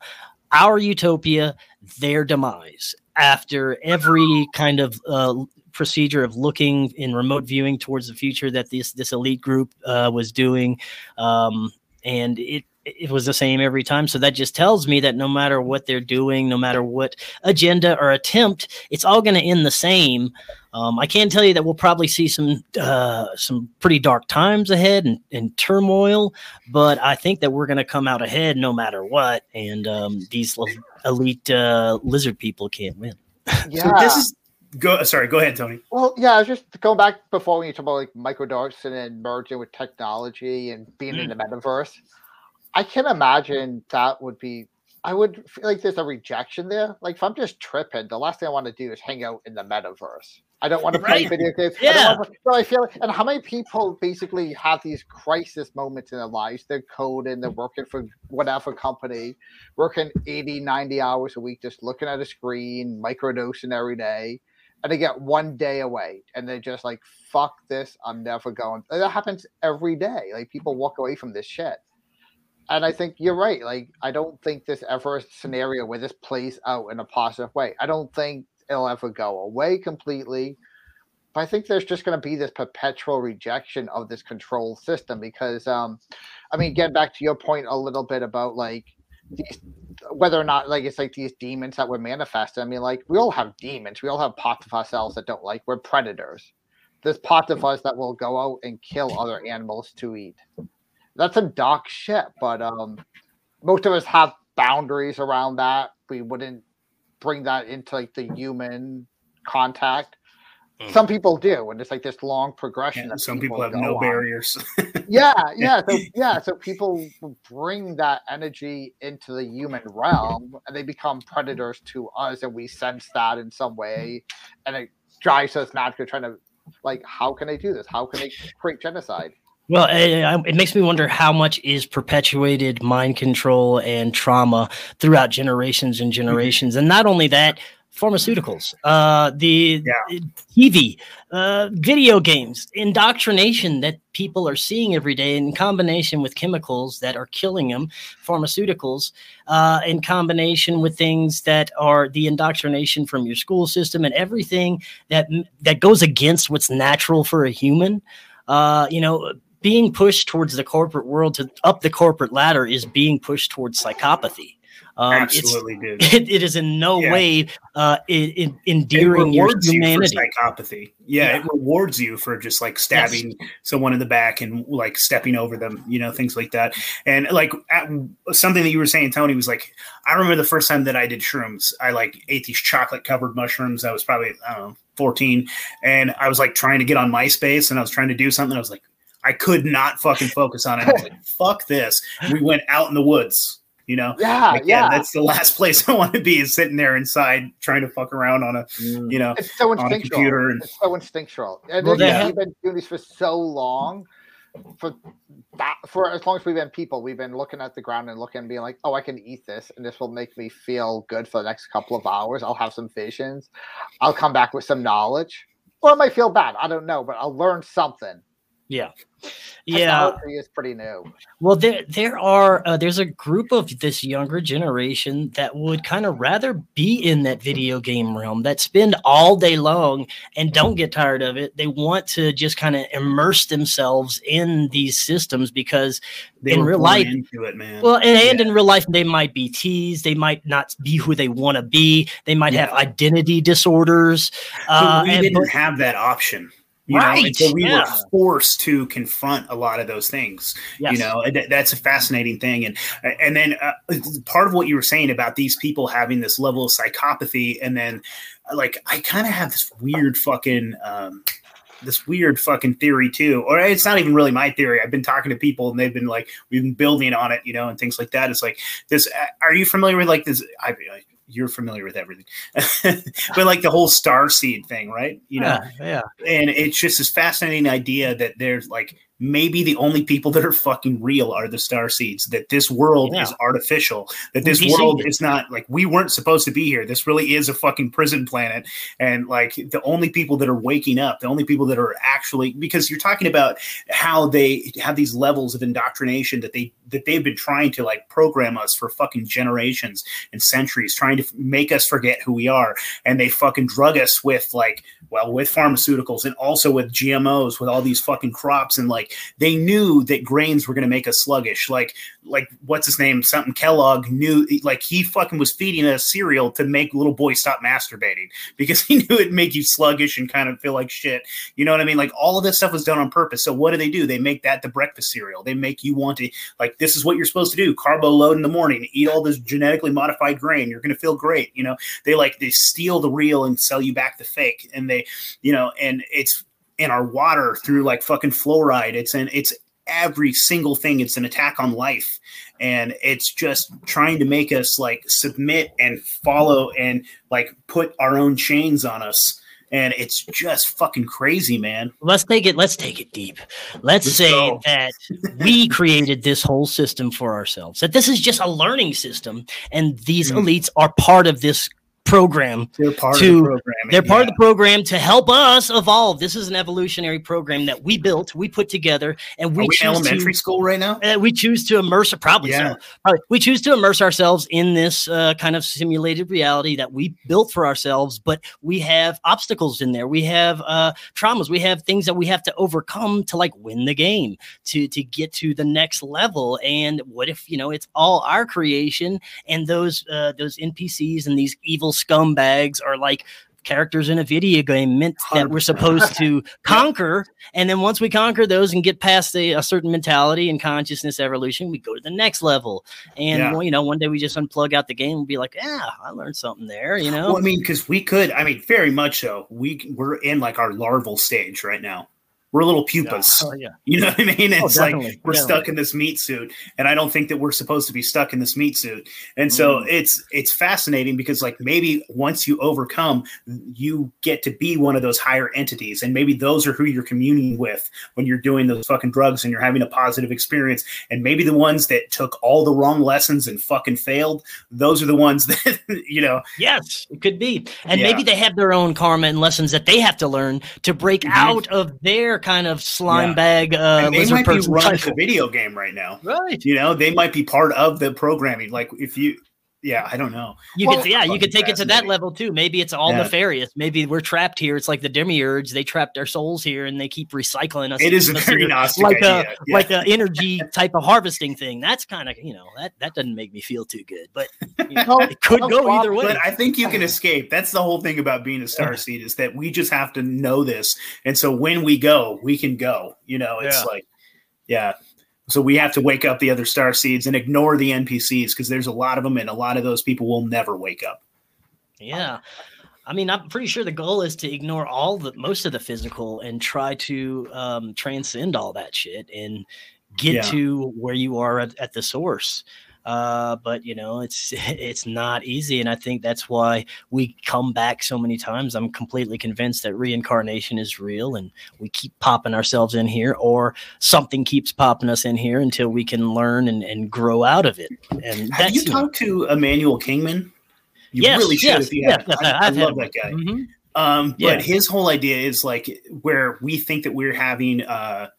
Our utopia, their demise. After every kind of uh, procedure of looking in remote viewing towards the future that this this elite group uh, was doing, um, and it it was the same every time. So that just tells me that no matter what they're doing, no matter what agenda or attempt, it's all going to end the same. Um, I can tell you that we'll probably see some uh, some pretty dark times ahead and, and, turmoil, but I think that we're going to come out ahead no matter what. And um, these elite uh, lizard people can't win. Yeah. so this is go. Sorry, go ahead, Tony. Well, yeah, I was just going back before when you talk about like microdose and then merging with technology and being mm. in the metaverse. I can imagine that would be. I would feel like there's a rejection there. Like if I'm just tripping, the last thing I want to do is hang out in the metaverse. I don't want to play right. video games. Yeah. I so I feel, and how many people basically have these crisis moments in their lives? They're coding, they're working for whatever company, working 80, 90 hours a week, just looking at a screen, microdosing every day, and they get one day away, and they're just like, "Fuck this! I'm never going." And that happens every day. Like people walk away from this shit and I think you're right. Like, I don't think there's ever a scenario where this plays out in a positive way. I don't think it'll ever go away completely. But I think there's just going to be this perpetual rejection of this control system because, um, I mean, getting back to your point a little bit about like these, whether or not like it's like these demons that were manifested. I mean, like we all have demons. We all have parts of ourselves that don't like. We're predators. There's parts of us that will go out and kill other animals to eat that's some dark shit. But um, most of us have boundaries around that. We wouldn't bring that into like the human contact. some people do, and it's like this long progression. Yeah, some people, people have no on. barriers. yeah, yeah, so yeah, so people bring that energy into the human realm, and they become predators to us, and we sense that in some way, and it drives us naturally trying to like, how can they do this? How can they create genocide? Well, it, it, makes me wonder how much is perpetuated mind control and trauma throughout generations and mm-hmm. generations. And not only that, pharmaceuticals, uh, the yeah. TV, uh, video games, indoctrination that people are seeing every day in combination with chemicals that are killing them, pharmaceuticals, uh, in combination with things that are the indoctrination from your school system and everything that that goes against what's natural for a human. Uh, you know, being pushed towards the corporate world to up the corporate ladder is being pushed towards psychopathy. Um, Absolutely, dude. It, it is in no yeah. way uh, in, in, endearing your humanity. You psychopathy. Yeah, yeah, it rewards you for just like stabbing yes. someone in the back and like stepping over them, you know, things like that. And like at, something that you were saying, Tony, was like, I remember the first time that I did shrooms. I like ate these chocolate covered mushrooms. I was probably I don't know 14, and I was like trying to get on MySpace, and I was trying to do something. I was like, I could not fucking focus on it. I was like, fuck this. We went out in the woods you know, yeah, like, yeah, That's the last place I want to be is sitting there inside trying to fuck around on a, mm. you know, it's so instinctual. computer and it's so instinctual. And well, yeah. we've been doing this for so long. For that, for as long as we've been people, we've been looking at the ground and looking and being like, "Oh, I can eat this, and this will make me feel good for the next couple of hours. I'll have some visions. I'll come back with some knowledge, or I might feel bad. I don't know, but I'll learn something." Yeah. Yeah, is pretty new. Well, there there are uh, there's a group of this younger generation that would kind of rather be in that video game realm that spend all day long and don't get tired of it. They want to just kind of immerse themselves in these systems because they in real life, it, well, and, and yeah. in real life, they might be teased. They might not be who they want to be. They might yeah. have identity disorders. So uh, we didn't but, have that option. You right. know, and so we yeah. were forced to confront a lot of those things. Yes. You know, that's a fascinating thing. And and then uh, part of what you were saying about these people having this level of psychopathy, and then like I kind of have this weird fucking. Um, this weird fucking theory too, or it's not even really my theory. I've been talking to people and they've been like, we've been building on it, you know, and things like that. It's like this. Uh, are you familiar with like this? I, I you're familiar with everything, but like the whole star seed thing, right? You know, yeah, yeah. And it's just this fascinating idea that there's like maybe the only people that are fucking real are the star seeds that this world yeah. is artificial that this world is not like we weren't supposed to be here. This really is a fucking prison planet. And like the only people that are waking up the only people that are actually because you're talking about how they have these levels of indoctrination that they that they've been trying to like program us for fucking generations and centuries trying to make us forget who we are. And they fucking drug us with like well with pharmaceuticals and also with gmos with all these fucking crops and like they knew that grains were going to make us sluggish. Like, like what's his name? Something Kellogg knew, like he fucking was feeding us cereal to make little boys stop masturbating because he knew it'd make you sluggish and kind of feel like shit. You know what I mean? Like all of this stuff was done on purpose. So what do they do? They make that the breakfast cereal. They make you want to like this is what you're supposed to do: carbo load in the morning, eat all this genetically modified grain. You're going to feel great. You know, they like they steal the real and sell you back the fake, and they, you know, and it's in our water through like fucking fluoride. It's an it's every single thing. It's an attack on life. And it's just trying to make us like submit and follow and like put our own chains on us. And it's just fucking crazy, man. Let's take it. Let's take it deep. Let's, let's say go. that we created this whole system for ourselves. That this is just a learning system, and these mm. elites are part of this program. They're part to, of the program. They're part yeah. of the program to help us evolve. This is an evolutionary program that we built, we put together, and we, we choose elementary to, school right now. Uh, we choose to immerse, probably yeah. so. Probably, we choose to immerse ourselves in this uh, kind of simulated reality that we built for ourselves. But we have obstacles in there. We have uh, traumas. We have things that we have to overcome to like win the game, to to get to the next level. And what if you know it's all our creation, and those uh, those NPCs and these evil scumbags are like characters in a video game meant that we're supposed to conquer. And then once we conquer those and get past a, a, certain mentality and consciousness evolution, we go to the next level. And yeah. well, you know, one day we just unplug out the game and be like, yeah, I learned something there. You know, well, I mean, because we could, I mean, very much so. We we're in like our larval stage right now we're little pupas. Yeah. Oh, yeah. You know what I mean? Oh, it's oh, like we're stuck in this meat suit, and I don't think that we're supposed to be stuck in this meat suit. And so mm. it's it's fascinating because like maybe once you overcome, you get to be one of those higher entities, and maybe those are who you're communing with when you're doing those fucking drugs and you're having a positive experience. And maybe the ones that took all the wrong lessons and fucking failed, those are the ones that you know. Yes, it could be, and maybe they have their own karma and lessons that they have to learn to break mm-hmm. out of their kind of slime yeah. bag. Uh, they might be running the video game right now, right? You know, they might be part of the programming. Like if you yeah, I don't know. You well, could, yeah, you could take it to that level too. Maybe it's all yeah. nefarious. Maybe we're trapped here. It's like the demiurge. They trapped our souls here, and they keep recycling us. It is a very Gnostic like idea. a yeah. like an energy type of harvesting thing. That's kind of you know that that doesn't make me feel too good, but you know, it could go either way. But I think you can escape. That's the whole thing about being a star seed is that we just have to know this, and so when we go, we can go. You know, it's yeah. like, yeah, so we have to wake up the other star seeds and ignore the NPCs because there's a lot of them, and a lot of those people will never wake up. Yeah. I mean, I'm pretty sure the goal is to ignore all the most of the physical and try to um, transcend all that shit and get yeah. to where you are at, at the source. Uh, but you know, it's it's not easy, and I think that's why we come back so many times. I'm completely convinced that reincarnation is real, and we keep popping ourselves in here, or something keeps popping us in here until we can learn and, and grow out of it. And have you talked to Emmanuel Kingman? You yes, really should yes, if you yes, have. I, I love that guy. Mm-hmm. Um, yeah. But his whole idea is like where we think that we're having. Uh,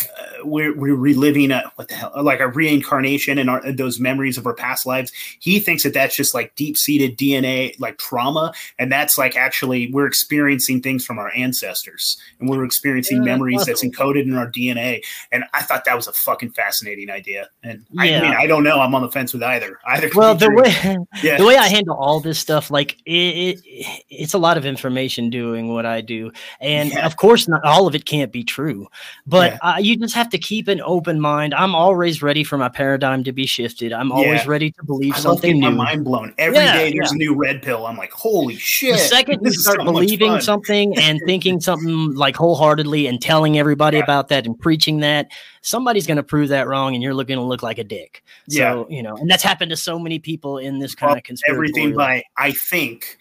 uh, we're, we're reliving a what the hell like a reincarnation and our, those memories of our past lives. He thinks that that's just like deep-seated dna like trauma and that's like actually we're experiencing things from our ancestors and we're experiencing yeah, memories that's encoded in our dna and i thought that was a fucking fascinating idea and yeah. i mean i don't know i'm on the fence with either either well the way yeah. the way i handle all this stuff like it, it, it's a lot of information doing what i do and of course not all of it can't be true but uh, you just have to keep an open mind. I'm always ready for my paradigm to be shifted. I'm always yeah. ready to believe I something new. My mind blown every yeah, day. There's yeah. a new red pill. I'm like, holy shit! The second you start so believing something and thinking something like wholeheartedly and telling everybody about that and preaching that, somebody's going to prove that wrong, and you're looking to look like a dick. So you know, and that's happened to so many people in this kind well, of conspiracy. Everything by I think.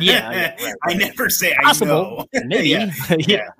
yeah, right, right. I never say Possible. I know. Maybe. yeah.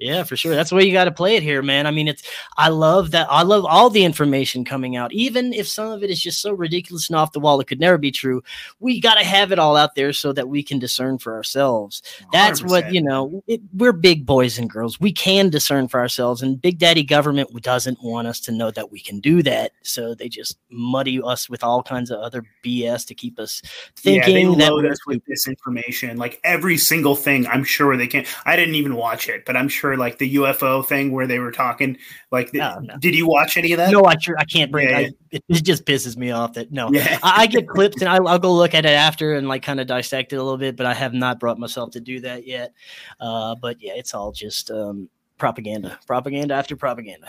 Yeah, for sure. That's the way you got to play it here, man. I mean, it's I love that. I love all the information coming out, even if some of it is just so ridiculous and off the wall it could never be true. We got to have it all out there so that we can discern for ourselves. That's 100%. what you know. It, we're big boys and girls. We can discern for ourselves, and Big Daddy government doesn't want us to know that we can do that. So they just muddy us with all kinds of other BS to keep us thinking yeah, they load us with this information. Like every single thing, I'm sure they can. I didn't even watch it, but I'm sure like the UFO thing where they were talking. Like, the, oh, no. did you watch any of that? No, I sure I can't bring. Yeah, I, it, it, just pisses me off that no. Yeah. I, I, get clips and I, will go look at it after and like kind of dissect it a little bit, but I have not brought myself to do that yet. Uh, but yeah, it's all just um, propaganda, propaganda after propaganda.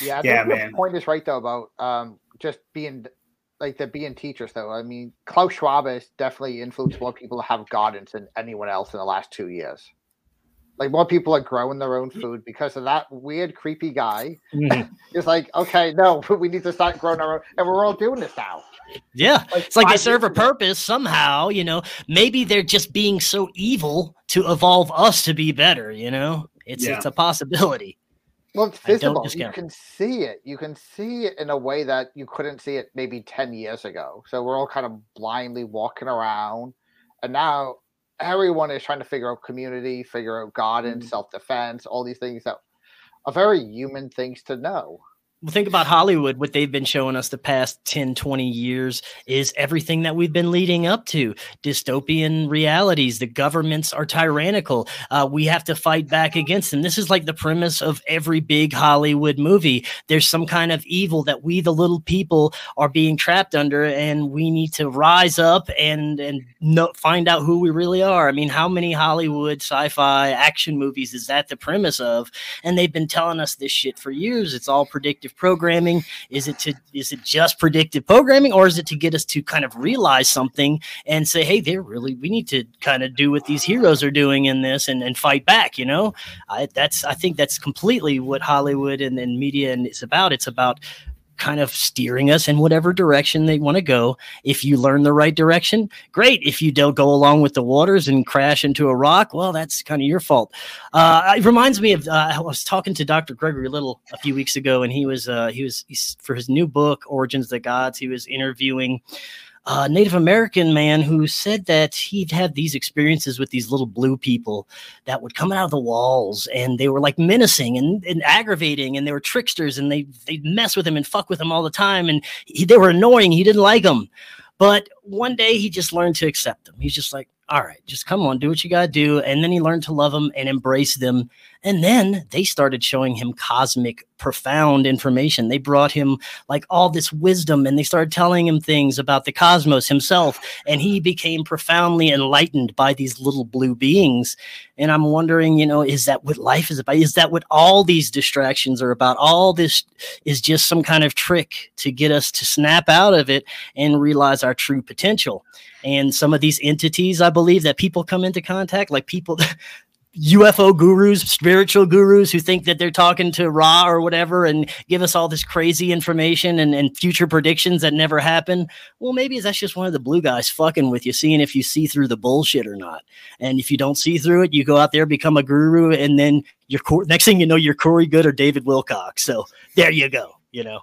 Yeah, I yeah, man. point is right though about um, just being like the being teachers though. I mean, Klaus Schwab has definitely influenced more people to have guidance than anyone else in the last two years. Like more people are growing their own food because of that weird, creepy guy. Mm-hmm. it's like, okay, no, we need to start growing our own, and we're all doing this now. Yeah, like it's like they serve a purpose somehow. You know, maybe they're just being so evil to evolve us to be better. You know, it's yeah. it's a possibility. Well, it's visible. You can see it. You can see it in a way that you couldn't see it maybe 10 years ago. So we're all kind of blindly walking around. And now everyone is trying to figure out community, figure out God and mm-hmm. self defense, all these things that are very human things to know. Well, think about Hollywood. What they've been showing us the past 10, 20 years is everything that we've been leading up to dystopian realities. The governments are tyrannical. Uh, we have to fight back against them. This is like the premise of every big Hollywood movie. There's some kind of evil that we, the little people, are being trapped under, and we need to rise up and, and know, find out who we really are. I mean, how many Hollywood sci fi action movies is that the premise of? And they've been telling us this shit for years. It's all predictive predictive programming? Is it to is it just predictive programming, or is it to get us to kind of realize something and say, hey, they're really we need to kind of do what these heroes are doing in this and, and fight back? You know, I, that's I think that's completely what Hollywood and, and media and is about. It's about kind of steering us in whatever direction they want to go. If you learn the right direction, great. If you don't go along with the waters and crash into a rock, well, that's kind of your fault. Uh, it reminds me of uh, I was talking to Dr. Gregory Little a few weeks ago, and he was uh, he was for his new book, Origins of the Gods. He was interviewing a Native American man who said that he'd had these experiences with these little blue people that would come out of the walls and they were like menacing and, and aggravating and they were tricksters and they they'd mess with him and fuck with him all the time and he, they were annoying. He didn't like them. But one day he just learned to accept them. He's just like, all right, just come on, do what you got to do. And then he learned to love them and embrace them. And then they started showing him cosmic, profound information. They brought him like all this wisdom and they started telling him things about the cosmos himself. And he became profoundly enlightened by these little blue beings. And I'm wondering, you know, is that what life is about? Is that what all these distractions are about? All this is just some kind of trick to get us to snap out of it and realize our true potential. And some of these entities, I believe, that people come into contact, like people, UFO gurus, spiritual gurus who think that they're talking to Ra or whatever and give us all this crazy information and, and future predictions that never happen. Well, maybe that's just one of the blue guys fucking with you, seeing if you see through the bullshit or not. And if you don't see through it, you go out there, become a guru, and then you're next thing you know, you're Corey Goode or David Wilcock. So there you go, you know.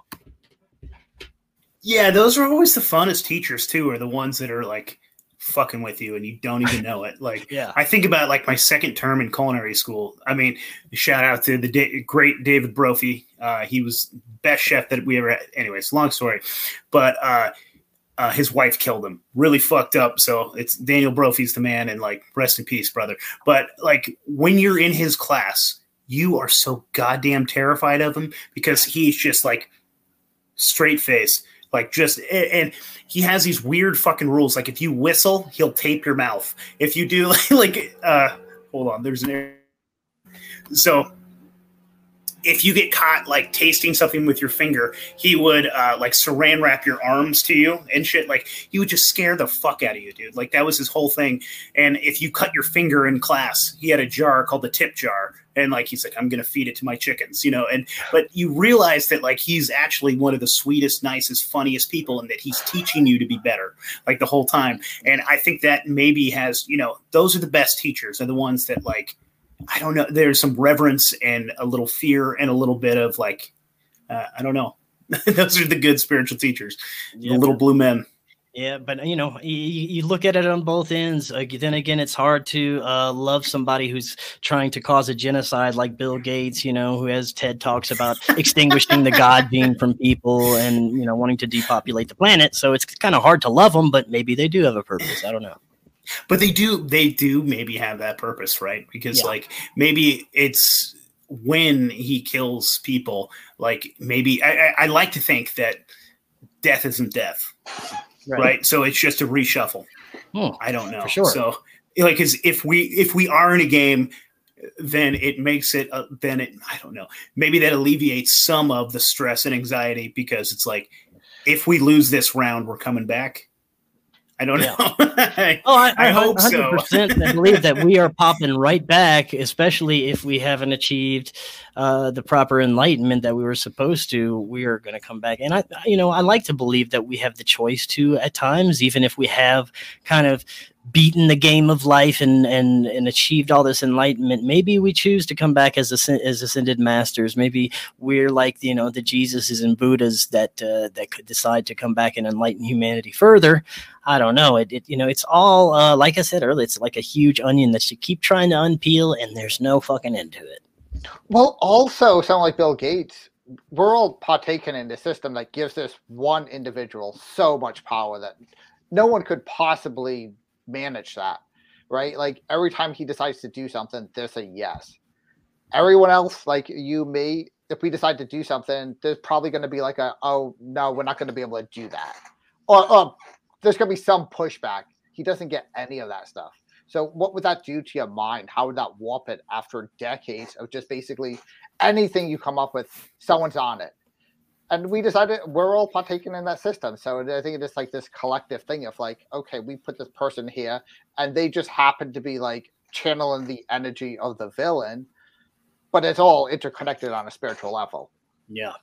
Yeah, those are always the funnest teachers too, are the ones that are like fucking with you and you don't even know it. Like, yeah, I think about like my second term in culinary school. I mean, shout out to the da- great David Brophy. Uh, he was best chef that we ever had. Anyways, long story, but uh, uh, his wife killed him. Really fucked up. So it's Daniel Brophy's the man, and like rest in peace, brother. But like when you're in his class, you are so goddamn terrified of him because he's just like straight face like just and he has these weird fucking rules. Like if you whistle, he'll tape your mouth. If you do like uh hold on, there's an so if you get caught like tasting something with your finger, he would uh, like saran wrap your arms to you and shit. Like he would just scare the fuck out of you, dude. Like that was his whole thing. And if you cut your finger in class, he had a jar called the tip jar, and like he's like, I'm gonna feed it to my chickens, you know. And but you realize that like he's actually one of the sweetest, nicest, funniest people, and that he's teaching you to be better, like the whole time. And I think that maybe has, you know, those are the best teachers, are the ones that like I don't know. There's some reverence and a little fear and a little bit of like, uh, I don't know. Those are the good spiritual teachers, yeah, the little blue men. Yeah, but you know, you, you, look at it on both ends. Uh, then again, it's hard to uh, love somebody who's trying to cause a genocide, like Bill Gates. You know, who has TED talks about extinguishing the God being from people and you know wanting to depopulate the planet. So it's kind of hard to love them, but maybe they do have a purpose. I don't know but they do they do maybe have that purpose right because yeah. like maybe it's when he kills people like maybe I, I, like to think that death isn't death right, right? so it's just a reshuffle hmm. i don't know sure. so like because if we if we are in a game then it makes it uh, then it i don't know maybe that alleviates some of the stress and anxiety because it's like if we lose this round we're coming back I don't know. I, oh, I, I, I hope 100% so. I believe that we are popping right back, especially if we haven't achieved uh, the proper enlightenment that we were supposed to. We are going to come back, and I, you know, I like to believe that we have the choice to at times, even if we have kind of beaten the game of life and and and achieved all this enlightenment maybe we choose to come back as as ascended masters. Maybe we're like you know the jesuses and buddhas that uh, that could decide to come back and enlighten humanity further. I don't know. It, it you know it's all uh, like i said earlier it's like a huge onion that you keep trying to unpeel and there's no fucking end to it. Well also sound like bill gates we're all partaking in the system that gives this one individual so much power that no one could possibly manage that, right? Like every time he decides to do something, there's a yes. Everyone else, like you, me, if we decide to do something, there's probably going to be like a, oh no, we're not going to be able to do that, or, or there's going to be some pushback. He doesn't get any of that stuff. So what would that do to your mind? How would that warp it after decades of just basically anything you come up with, someone's on it. And we decided we're all partaking in that system. So I think it's like this collective thing of like, okay, we put this person here and they just happen to be like channeling the energy of the villain, but it's all interconnected on a spiritual level. Yeah.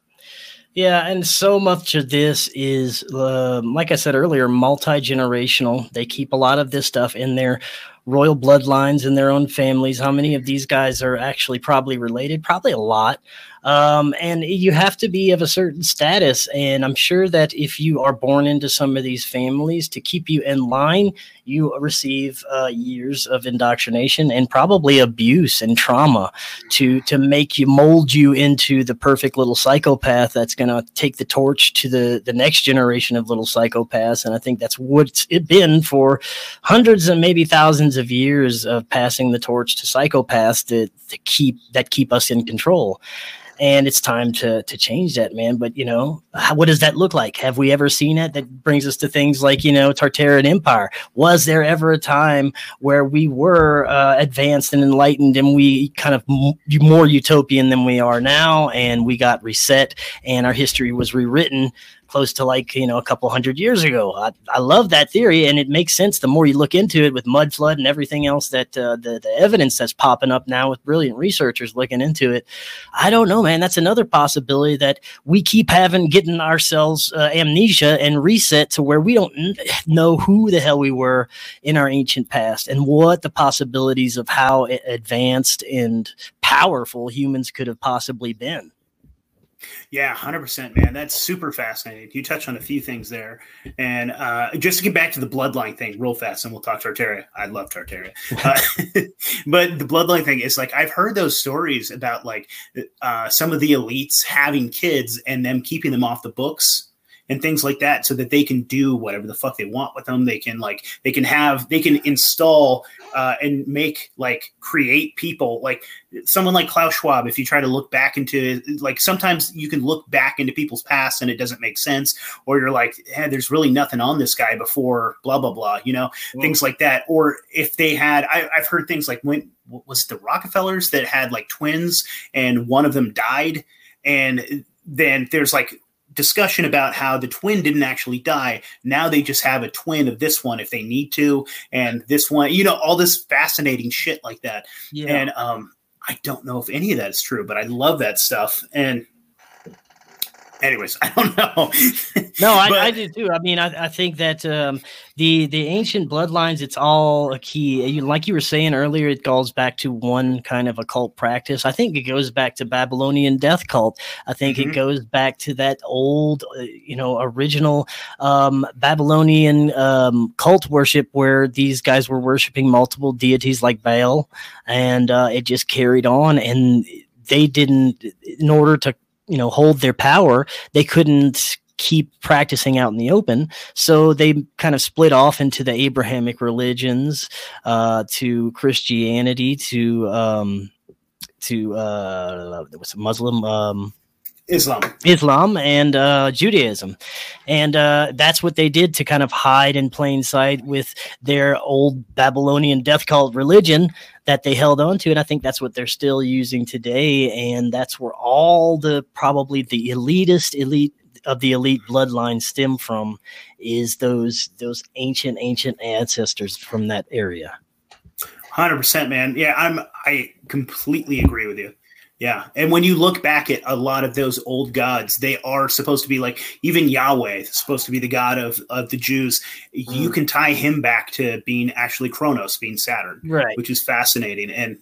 Yeah, and so much of this is, uh, like I said earlier, multi generational. They keep a lot of this stuff in their royal bloodlines in their own families. How many of these guys are actually probably related? Probably a lot. Um, and you have to be of a certain status. And I'm sure that if you are born into some of these families, to keep you in line, you receive uh, years of indoctrination and probably abuse and trauma to to make you mold you into the perfect little psychopath that's going to take the torch to the the next generation of little psychopaths. And I think that's what it's been for hundreds and maybe thousands of years of passing the torch to psychopaths to, to keep that keep us in control. And it's time to to change that man. But you know how, what does that look like? Have we ever seen it? That brings us to things like you know tartarian empire. Was there ever a time where we were uh, advanced and enlightened and we kind of m- more utopian than we are now and we got reset and our history was rewritten close to like you know a couple hundred years ago. I, I love that theory, and it makes sense the more you look into it with mud flood and everything else that uh, the the evidence that's popping up now with brilliant researchers looking into it. I don't know, man. That's another possibility that we keep having getting ourselves uh, amnesia and reset to where we don't know who the hell we were in our ancient past and what the possibilities of how advanced and powerful humans could have possibly been. Yeah, hundred percent, man. That's super fascinating. You touch on a few things there, and uh, just to get back to the bloodline thing, real fast, and we'll talk Tartaria. I love Tartaria, uh, but the bloodline thing is like I've heard those stories about like uh, some of the elites having kids and them keeping them off the books and things like that so that they can do whatever the fuck they want with them. They can like they can have they can install uh, and make like create people. Like someone like klaus schwab if you try to look back into like sometimes you can look back into people's past and it doesn't make sense or you're like hey, there's really nothing on this guy before blah blah blah you know things like that. Or if they had I, i've heard things like when was the rockefellers that had like twins and one of them died and then there's like discussion about how the twin didn't actually die. Now they just have a twin of this one if they need to, and this one, you know, all this fascinating shit like that. Yeah. And um, I don't know if any of that is true, but I love that stuff. And anyways, I don't know. no, I, but, I, do too. I mean, I, I think that um, the the ancient bloodlines, it's all a key. You, like you were saying earlier, it goes back to one kind of occult practice. I think it goes back to Babylonian death cult. I think mm-hmm. it goes back to that old, uh, you know, original um, Babylonian um, cult worship where these guys were worshiping multiple deities like Baal, and uh, it just carried on and they didn't in order to you know hold their power they couldn't keep practicing out in the open. So they kind of split off into the abrahamic religions uh, to christianity to um, to uh, what's muslim um, Islam, Islam, and uh, Judaism, and uh, that's what they did to kind of hide in plain sight with their old Babylonian death cult religion that they held on to, and I think that's what they're still using today, and that's where all the probably the elitist elite of the elite mm-hmm. bloodline stem from is those those ancient ancient ancestors from that area. Hundred percent, man. Yeah, I'm. I completely agree with you. Yeah. And when you look back at a lot of those old gods, they are supposed to be like even Yahweh, supposed to be the god of, of the Jews. Mm. You can tie him back to being actually Kronos, being Saturn, right? Which is fascinating. And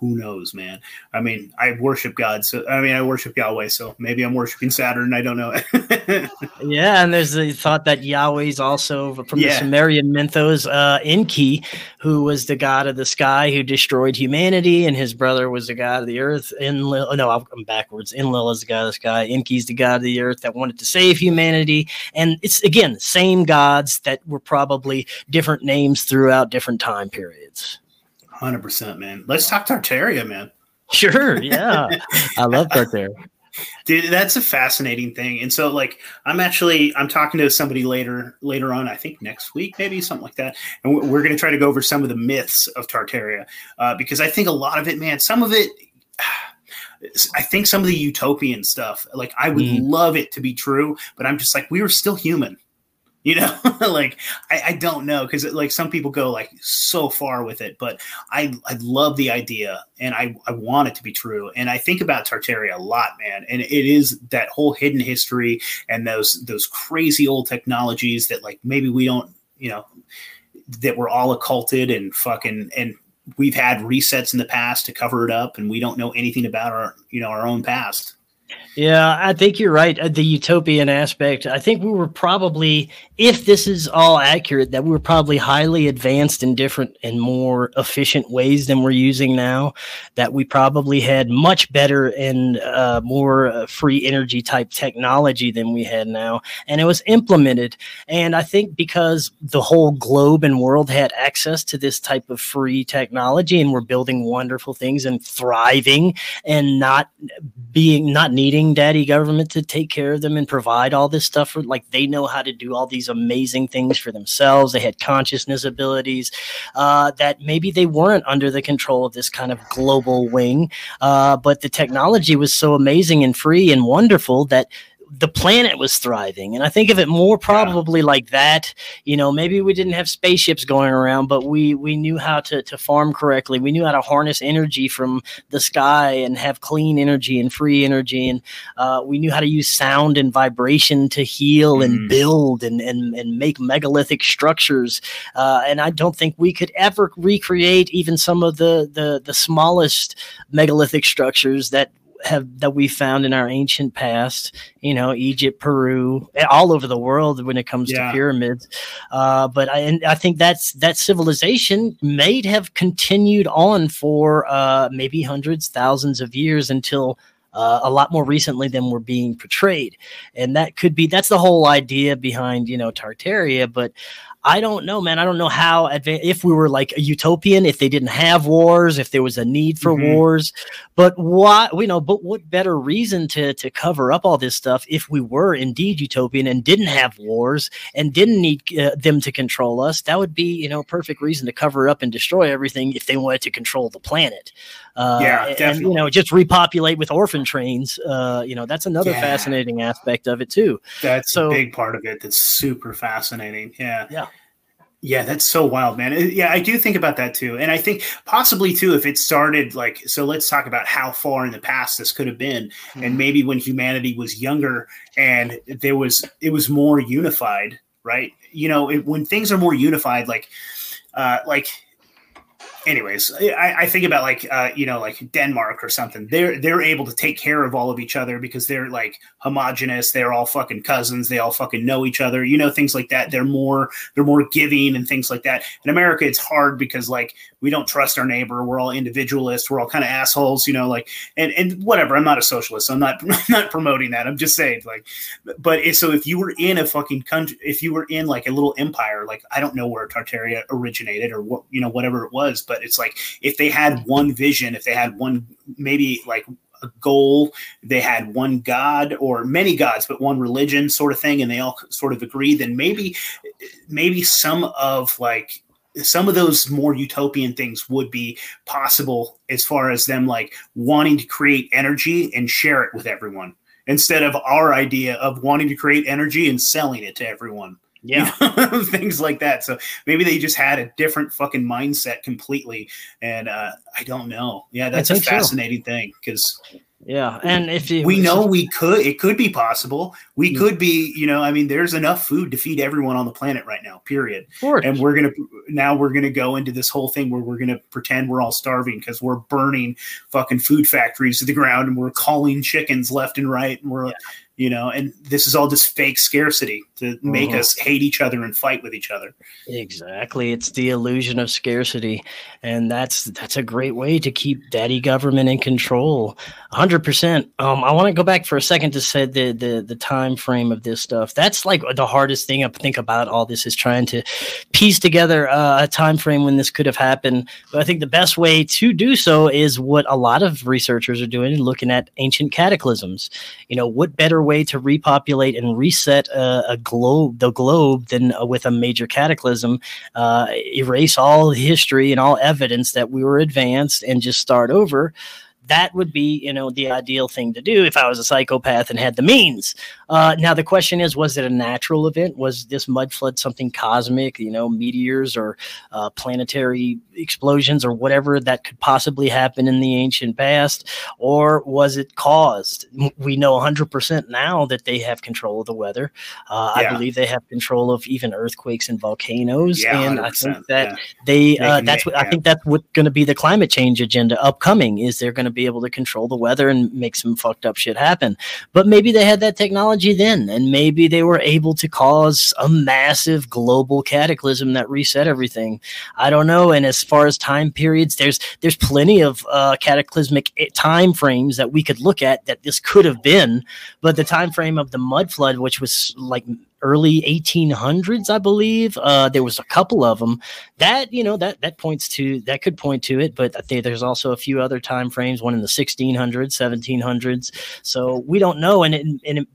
who knows, man? I mean, I worship God, so I mean, I worship Yahweh, so maybe I'm worshiping Saturn. I don't know. yeah, and there's the thought that Yahweh's also from yeah. the Sumerian mythos, uh, Enki, who was the god of the sky who destroyed humanity, and his brother was the god of the earth. Enlil, oh, no, I'm backwards. Enlil is the god of the sky. Enki's the god of the earth that wanted to save humanity, and it's again same gods that were probably different names throughout different time periods. Hundred percent, man. Let's talk Tartaria, man. Sure. Yeah, I love Tartaria. Dude, that's a fascinating thing. And so, like, I'm actually I'm talking to somebody later later on. I think next week, maybe something like that. And we're going to try to go over some of the myths of Tartaria uh, because I think a lot of it, man. Some of it. I think some of the utopian stuff, like I would mm. love it to be true, but I'm just like, we were still human you know? Like I, I, don't know because like some people go like so far with it but i i love the idea and i i want it to be true and i think about tartaria a lot man and it is that whole hidden history and those those crazy old technologies that like maybe we don't you know that we're all occulted and fucking and we've had resets in the past to cover it up and we don't know anything about our you know our own past yeah, I think you're right. Uh, the utopian aspect. I think we were probably, if this is all accurate, that we were probably highly advanced in different and more efficient ways than we're using now. That we probably had much better and uh, more uh, free energy type technology than we had now. And it was implemented. And I think because the whole globe and world had access to this type of free technology and we're building wonderful things and thriving and not being, not needing daddy government to take care of them and provide all this stuff for like they know how to do all these amazing things for themselves. They had consciousness abilities uh, that maybe they weren't under the control of this kind of global wing. Uh, but the technology was so amazing and free and wonderful that the planet was thriving. And I think of it more probably yeah. like that. You know, maybe we didn't have spaceships going around, but we we knew how to, to farm correctly. We knew how to harness energy from the sky and have clean energy and free energy. And uh, we knew how to use sound and vibration to heal mm. and build and, and, and make megalithic structures. Uh, and I don't think we could ever recreate even some of the, the, the smallest megalithic structures that have that we found in our ancient past you know egypt peru all over the world when it comes yeah. to pyramids uh, but I, and I think that's that civilization may have continued on for uh, maybe hundreds thousands of years until uh, a lot more recently than we're being portrayed and that could be that's the whole idea behind you know tartaria but I don't know, man. I don't know how if we were like a utopian, if they didn't have wars, if there was a need for mm-hmm. wars. But what you know, but what better reason to to cover up all this stuff if we were indeed utopian and didn't have wars and didn't need uh, them to control us? That would be you know perfect reason to cover up and destroy everything if they wanted to control the planet. Uh, yeah, definitely. and you know just repopulate with orphan trains. Uh, you know that's another yeah. fascinating aspect of it too. That's so, a big part of it. That's super fascinating. Yeah, yeah. Yeah, that's so wild, man. Yeah, I do think about that too. And I think possibly too, if it started like, so let's talk about how far in the past this could have been. Mm-hmm. And maybe when humanity was younger and there was, it was more unified, right? You know, it, when things are more unified, like, uh, like anyways, I, I, think about like uh, you know like Denmark or something. They're they're able to take care of all of each other because they're like homogenous. They're all fucking cousins. They all fucking know each other. You know things like that. They're more they're more giving and things like that. In America, it's hard because like we don't trust our neighbor. We're all individualists. We're all kind of assholes. You know like and and whatever. I'm not a socialist. I'm not I'm not promoting that. I'm just saying like, but so if you were in a fucking country, if you were in like a little empire, like I don't know where Tartaria originated or what you know whatever it was, but but it's like if they had one vision, if they had one maybe like a goal, they had one god or many gods, but one religion sort of thing, and they all sort of agree, then maybe maybe some of like some of those more utopian things would be possible as far as them like wanting to create energy and share it with everyone instead of our idea of wanting to create energy and selling it to everyone. Yeah. You know, things like that. So maybe they just had a different fucking mindset completely. And uh, I don't know. Yeah, that's a fascinating so. thing because Yeah, and if you, we know we could, it could be possible. We yeah. could be, you know, I mean, there's enough food to feed everyone on the planet right now. Period. And we're gonna now we're gonna go into this whole thing where we're gonna pretend we're all starving because we're burning fucking food factories to the ground and we're calling chickens left and right and we're. Yeah you know and this is all just fake scarcity to make uh-huh. us hate each other and fight with each other. Exactly. It's the illusion of scarcity. And that's that's a great way to keep daddy government in control. 100% um, i want to go back for a second to say the, the the time frame of this stuff. That's like the hardest thing i think about all this is trying to piece together uh, a time frame when this could have happened. But i think the best way to do so is what a lot of researchers are doing looking at ancient cataclysms. You know what better way to repopulate and reset a, a globe, the globe, than uh, with a major cataclysm, uh, erase all history and all evidence that we were advanced and just start over that would be you know the ideal thing to do if i was a psychopath and had the means. Uh, now the question is was it a natural event? Was this mud flood something cosmic you know meteors or uh, planetary explosions or whatever that could possibly happen in the ancient past? Or was it caused? We know 100% now that they have control of the weather. Uh, yeah. i believe they have control of even earthquakes and volcanoes yeah, and i think that yeah. they uh, that's what i think that's what's going to be the climate change agenda upcoming is they're going to be able to control the weather and make some fucked up shit happen. But maybe they had that technology then, and maybe they were able to cause a massive global cataclysm that reset everything. I don't know. And as far as time periods, there's there's plenty of uh, cataclysmic eh, time frames that we could look at that this could have been. But the time frame of the mud flood, which was like early 1800s, I believe. Uh, there was a couple of them that you know that that points to that could point to it, but I think there's also a few other time frames, one in the 1600s, 1700s. So we don't know, and it, and it,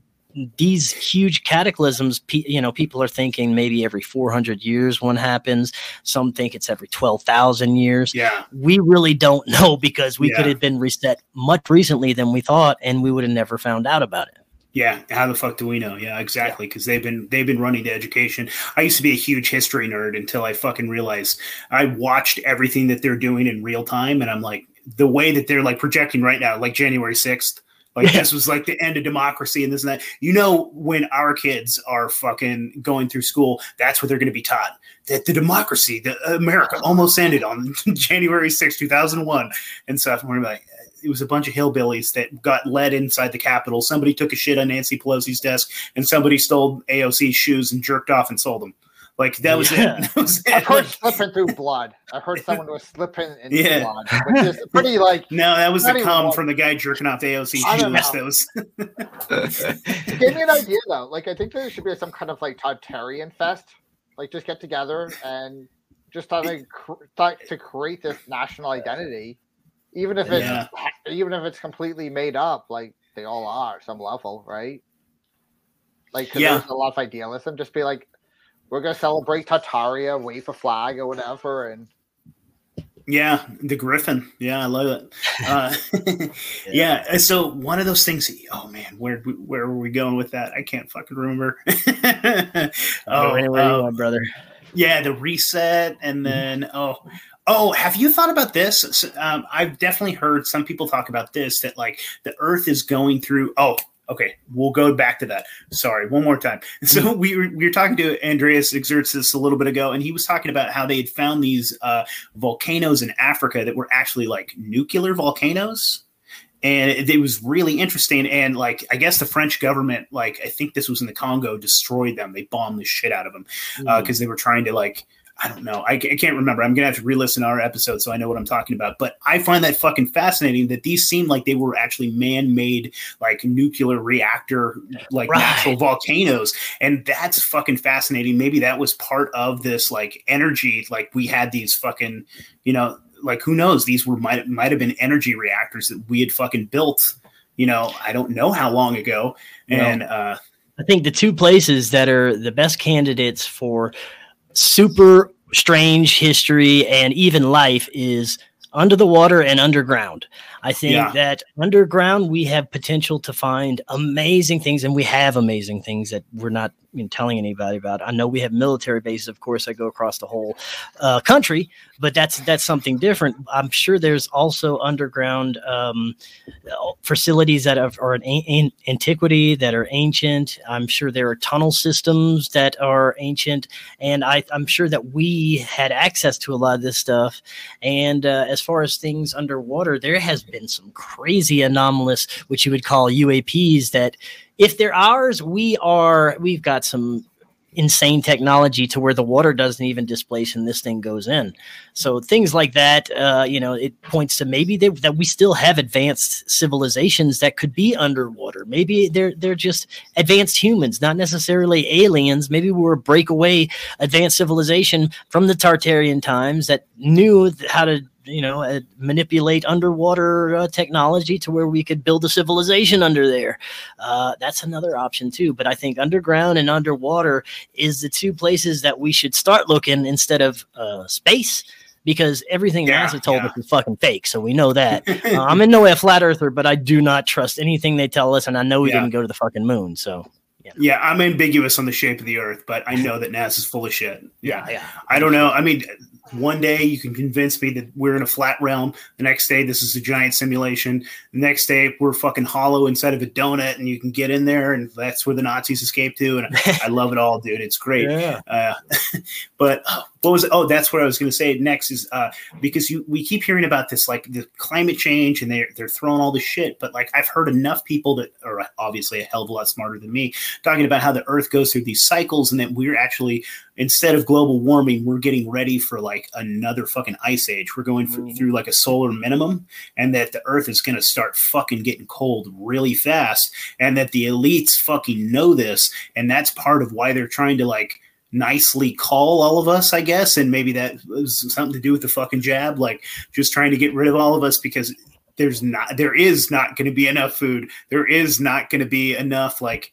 these huge cataclysms, you know, people are thinking maybe every 400 years one happens. Some think it's every 12,000 years. Yeah. We really don't know because we yeah. could have been reset much recently than we thought, and we would have never found out about it. Yeah, how the fuck do we know? Yeah, exactly. Because they've been they've been running the education. I used to be a huge history nerd until I fucking realized I watched everything that they're doing in real time, and I'm like, the way that they're like projecting right now, like January sixth, like yeah. this was like the end of democracy and this and that. You know, when our kids are fucking going through school, that's what they're going to be taught. That the democracy, the America almost ended on January 6, 2001 and stuff. And we're like, it was a bunch of hillbillies that got led inside the Capitol. Somebody took a shit on Nancy Pelosi's desk, and somebody stole AOC's shoes and jerked off and sold them. Like that was, yeah. it. that was it. I've heard slipping through blood. I heard someone was slipping in yeah. blood, which is pretty like. No, that was the cum from the guy jerking off the AOC shoes. That was. it gave me an idea though. Like I think there should be some kind of like Tartarian fest. Like just get together and just try to, to create this national identity even if it's yeah. Even if it's completely made up, like they all are some level, right? Like, yeah. there's a lot of idealism. Just be like, we're gonna celebrate Tartaria, wave a flag or whatever, and yeah, the Griffin. Yeah, I love it. Uh, yeah. yeah. So one of those things. Oh man, where where were we going with that? I can't fucking remember. oh, anywhere you want, brother. Yeah, the reset, and then oh, Oh, have you thought about this? Um, I've definitely heard some people talk about this that like the Earth is going through. Oh, okay, we'll go back to that. Sorry, one more time. So mm-hmm. we were, we were talking to Andreas Exertus a little bit ago, and he was talking about how they had found these uh, volcanoes in Africa that were actually like nuclear volcanoes. And it, it, was really interesting. And like, I guess the French government, like, I think this was in the Congo, destroyed them. They bombed the shit out of them because uh, mm. they were trying to like I don't know. I, I can't remember. I'm gonna have to re-listen to our episode so I know what I'm talking about. But I find that fucking fascinating that these seem like they were actually man-made, like nuclear reactor, like right. natural volcanoes, and that's fucking fascinating. Maybe that was part of this like energy. Like we had these fucking, you know, like who knows? These were might might have been energy reactors that we had fucking built. You know, I don't know how long ago, and uh, I think the two places that are the best candidates for super strange history and even life is under the water and underground. I think yeah. that underground we have potential to find amazing things, and we have amazing things that we're not you know, telling anybody about. I know we have military bases, of course, that go across the whole uh, country, but that's that's something different. I'm sure there's also underground um, facilities that are, are an antiquity that are ancient. I'm sure there are tunnel systems that are ancient, and I, am sure that we had access to a lot of this stuff. And uh, as far as things underwater, there has been some crazy anomalous, which you would call UAPs that if they're ours, we are we've got some insane technology to where the water doesn't even displace and this thing goes in. So things like that, uh, you know, it points to maybe they, that we still have advanced civilizations that could be underwater. Maybe they're they're just advanced humans, not necessarily aliens. Maybe we're a breakaway advanced civilization from the Tartarian times that knew how to you know uh, manipulate underwater uh, technology to where we could build a civilization under there uh, that's another option too but i think underground and underwater is the two places that we should start looking instead of uh, space because everything yeah, NASA told yeah. us is fucking fake. So we know that. uh, I'm in no way a flat earther, but I do not trust anything they tell us, and I know we yeah. didn't go to the fucking moon. So yeah. yeah, I'm ambiguous on the shape of the Earth, but I know that NASA's full of shit. Yeah, yeah. I don't know. I mean, one day you can convince me that we're in a flat realm. The next day this is a giant simulation. The next day we're fucking hollow inside of a donut, and you can get in there, and that's where the Nazis escaped to. And I, love it all, dude. It's great. Yeah. Uh, but uh, what was oh that's what I was going to say next is uh, because you we keep hearing about this like the climate change and they're they're throwing all this shit, but like I've heard enough people that are obviously a hell of a lot smarter than me talking about how the Earth goes through these cycles and that we're actually instead of global warming, we're getting ready for like another fucking ice age. We're going for, mm. through like a solar minimum, and that the Earth is going to start fucking getting cold really fast, and that the elites fucking know this, and that's part of why they're trying to like nicely call all of us, I guess, and maybe that was something to do with the fucking jab, like just trying to get rid of all of us because there's not there is not going to be enough food. There is not going to be enough like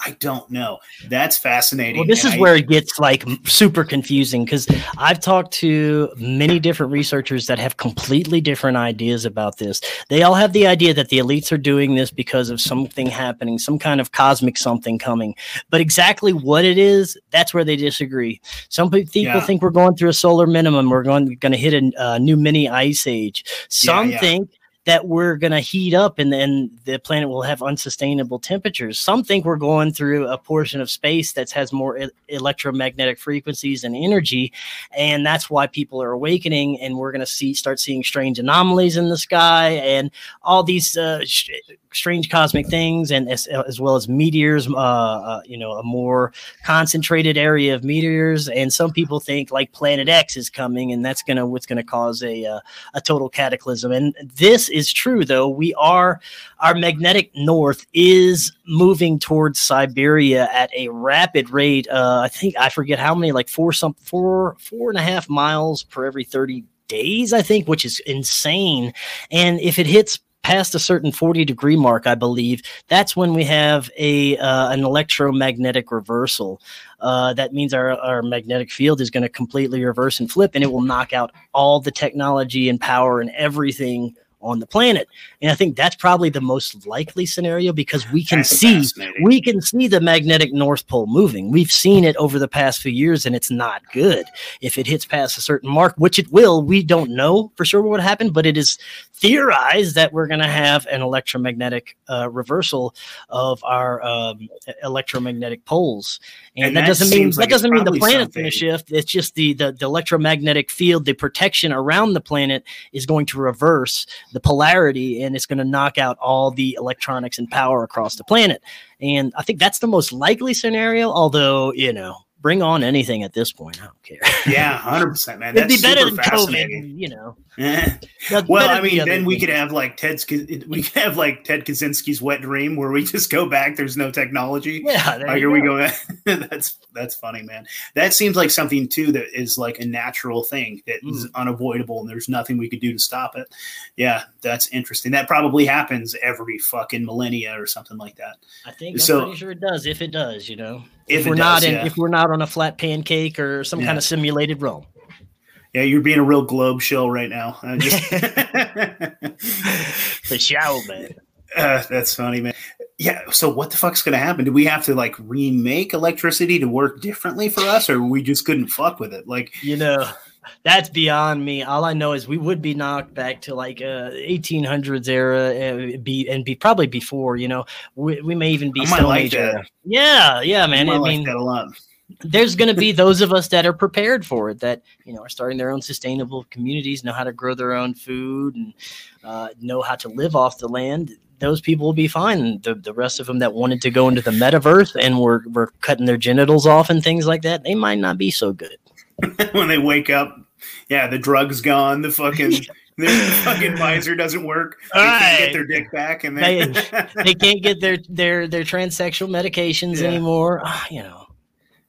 I don't know. That's fascinating. Well, this is I, where it gets like super confusing because I've talked to many different researchers that have completely different ideas about this. They all have the idea that the elites are doing this because of something happening, some kind of cosmic something coming. But exactly what it is, that's where they disagree. Some people yeah. think we're going through a solar minimum. We're going, going to hit a, a new mini ice age. Some yeah, yeah. think that we're going to heat up and then the planet will have unsustainable temperatures. Some think we're going through a portion of space that has more e- electromagnetic frequencies and energy, and that's why people are awakening. And we're going to see start seeing strange anomalies in the sky and all these uh, sh- strange cosmic things, and as, as well as meteors. Uh, uh, you know, a more concentrated area of meteors. And some people think like Planet X is coming, and that's gonna what's to cause a uh, a total cataclysm. And this is true, though. We are our magnetic north is moving towards Siberia at a rapid rate. Uh, I think I forget how many, like four some four four and a half miles per every thirty days, I think, which is insane. And if it hits past a certain 40 degree mark, I believe, that's when we have a uh, an electromagnetic reversal. Uh, that means our, our magnetic field is going to completely reverse and flip, and it will knock out all the technology and power and everything on the planet. And I think that's probably the most likely scenario because we can that's see we can see the magnetic north pole moving. We've seen it over the past few years and it's not good. If it hits past a certain mark, which it will, we don't know for sure what would happen, but it is theorized that we're going to have an electromagnetic uh, reversal of our um, electromagnetic poles. And, and that, that, doesn't mean like that doesn't mean the planet's going to shift. It's just the, the the electromagnetic field, the protection around the planet is going to reverse the polarity and it's going to knock out all the electronics and power across the planet. And I think that's the most likely scenario, although, you know, bring on anything at this point. I don't care. Yeah, hundred percent, man. That's It'd be better than COVID, you know. well, I mean, then we could have like Ted's. We could have like Ted Kaczynski's wet dream, where we just go back. There's no technology. Yeah, like, here go. we go. that's that's funny, man. That seems like something too that is like a natural thing that mm. is unavoidable, and there's nothing we could do to stop it. Yeah, that's interesting. That probably happens every fucking millennia or something like that. I think. I'm so, pretty sure it does. If it does, you know if, if we're does, not in, yeah. if we're not on a flat pancake or some yeah. kind of simulated realm. Yeah, you're being a real globe show right now. i Just... the show, man. Uh, that's funny, man. Yeah. So what the fuck's gonna happen? Do we have to like remake electricity to work differently for us, or we just couldn't fuck with it? Like, you know, that's beyond me. All I know is we would be knocked back to like uh 1800s era, and be and be probably before. You know, we, we may even be Stone like Age era. Yeah, yeah, man. I, I mean, like that a lot there's going to be those of us that are prepared for it that you know are starting their own sustainable communities know how to grow their own food and uh, know how to live off the land those people will be fine the, the rest of them that wanted to go into the metaverse and were, were cutting their genitals off and things like that they might not be so good when they wake up yeah the drug's gone the fucking their fucking visor doesn't work. They right. can't get their dick back, and they they can't get their their their transsexual medications yeah. anymore. Oh, you know,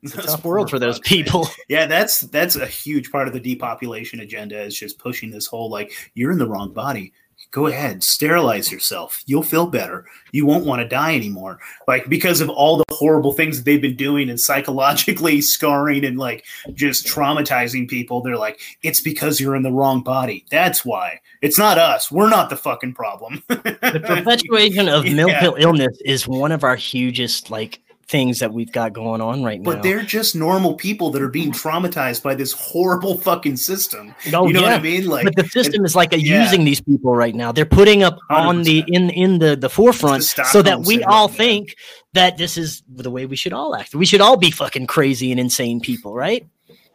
it's a tough world for those people. Yeah, that's that's a huge part of the depopulation agenda is just pushing this whole like you're in the wrong body. Go ahead, sterilize yourself. You'll feel better. You won't want to die anymore. Like because of all the horrible things that they've been doing and psychologically scarring and like just traumatizing people, they're like, it's because you're in the wrong body. That's why. It's not us. We're not the fucking problem. the perpetuation of mental yeah. illness is one of our hugest like things that we've got going on right now. But they're just normal people that are being mm-hmm. traumatized by this horrible fucking system. Oh, you know yeah. what I mean? Like, but the system is like yeah. using these people right now. They're putting up 100%. on the in in the the forefront the so that we all think that this is the way we should all act. We should all be fucking crazy and insane people, right?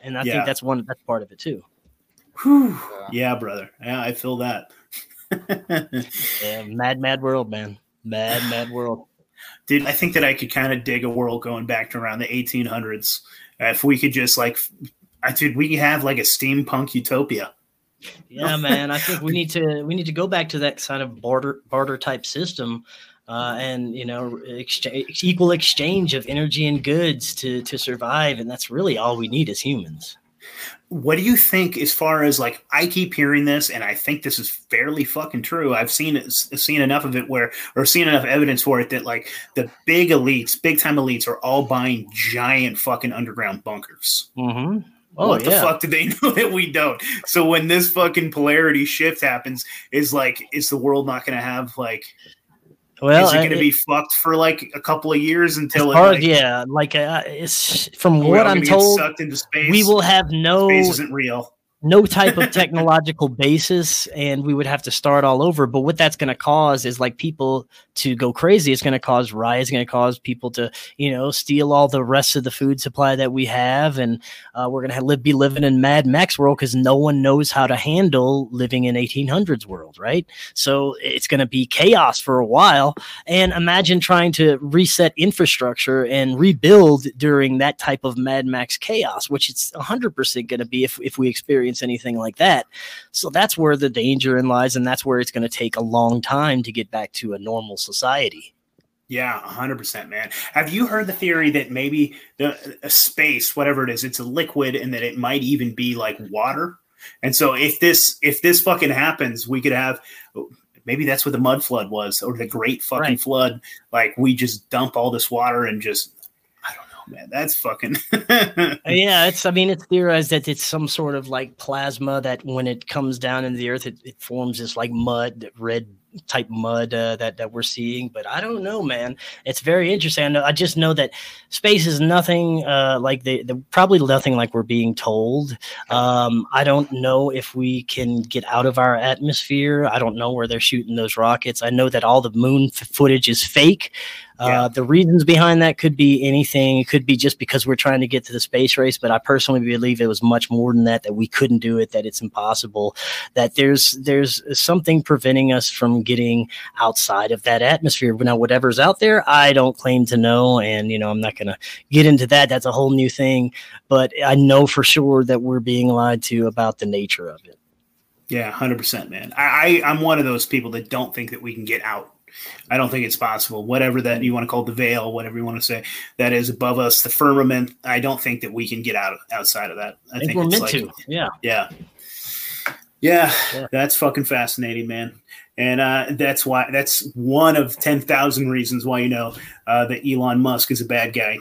And I yeah. think that's one that's part of it too. Whew. Yeah, brother. Yeah, I feel that. yeah, mad, mad world, man. Mad, mad world I think that I could kind of dig a world going back to around the 1800s. Uh, if we could just like, I dude, we have like a steampunk utopia. Yeah, man. I think we need to we need to go back to that kind of barter barter type system, uh, and you know, exchange, equal exchange of energy and goods to to survive, and that's really all we need as humans what do you think as far as like I keep hearing this and I think this is fairly fucking true. I've seen it, seen enough of it where or seen enough evidence for it that like the big elites, big time elites are all buying giant fucking underground bunkers. Mm-hmm. Oh, what yeah. the fuck do they know that we don't? So when this fucking polarity shift happens, is like, is the world not going to have like well, is it going to be fucked for like a couple of years until it, like, yeah, like uh, it's from what I'm told, we will have no space isn't real no type of technological basis and we would have to start all over. But what that's going to cause is like people to go crazy. It's going to cause riots. It's going to cause people to you know steal all the rest of the food supply that we have. And uh, we're going to live be living in mad max world because no one knows how to handle living in 1800s world right? So it's going to be chaos for a while. And imagine trying to reset infrastructure and rebuild during that type of mad max chaos which it's 100% going to be if, if we experience experience anything like that. So that's where the danger in lies, and that's where it's going to take a long time to get back to a normal society. Yeah, 100%, man. Have you heard the theory that maybe the space, whatever it is, it's a liquid and that it might even be like water? And so if this if this fucking happens, we could have maybe that's what the mud flood was or the great fucking right. flood. Like we just dump all this water and just man, that's fucking. yeah, it's. I mean, it's theorized that it's some sort of like plasma that when it comes down in the earth, it, it forms this like mud, red type mud uh, that that we're seeing. But I don't know, man. It's very interesting. I, know, I just know that space is nothing uh, like the, the probably nothing like we're being told. Um, I don't know if we can get out of our atmosphere. I don't know where they're shooting those rockets. I know that all the moon f- footage is fake. Uh, the reasons behind that could be anything. It could be just because we're trying to get to the space race, but I personally believe it was much more than that. That we couldn't do it. That it's impossible. That there's there's something preventing us from getting outside of that atmosphere. Now, whatever's out there, I don't claim to know, and you know I'm not going to get into that. That's a whole new thing. But I know for sure that we're being lied to about the nature of it. Yeah, hundred percent, man. I, I I'm one of those people that don't think that we can get out I don't think it's possible. Whatever that you want to call the veil, whatever you want to say, that is above us, the firmament. I don't think that we can get out outside of that. I, I think, think, we're meant like, to. Yeah. yeah. Yeah. Yeah. That's fucking fascinating, man. And uh, that's why that's one of ten thousand reasons why you know uh, that Elon Musk is a bad guy.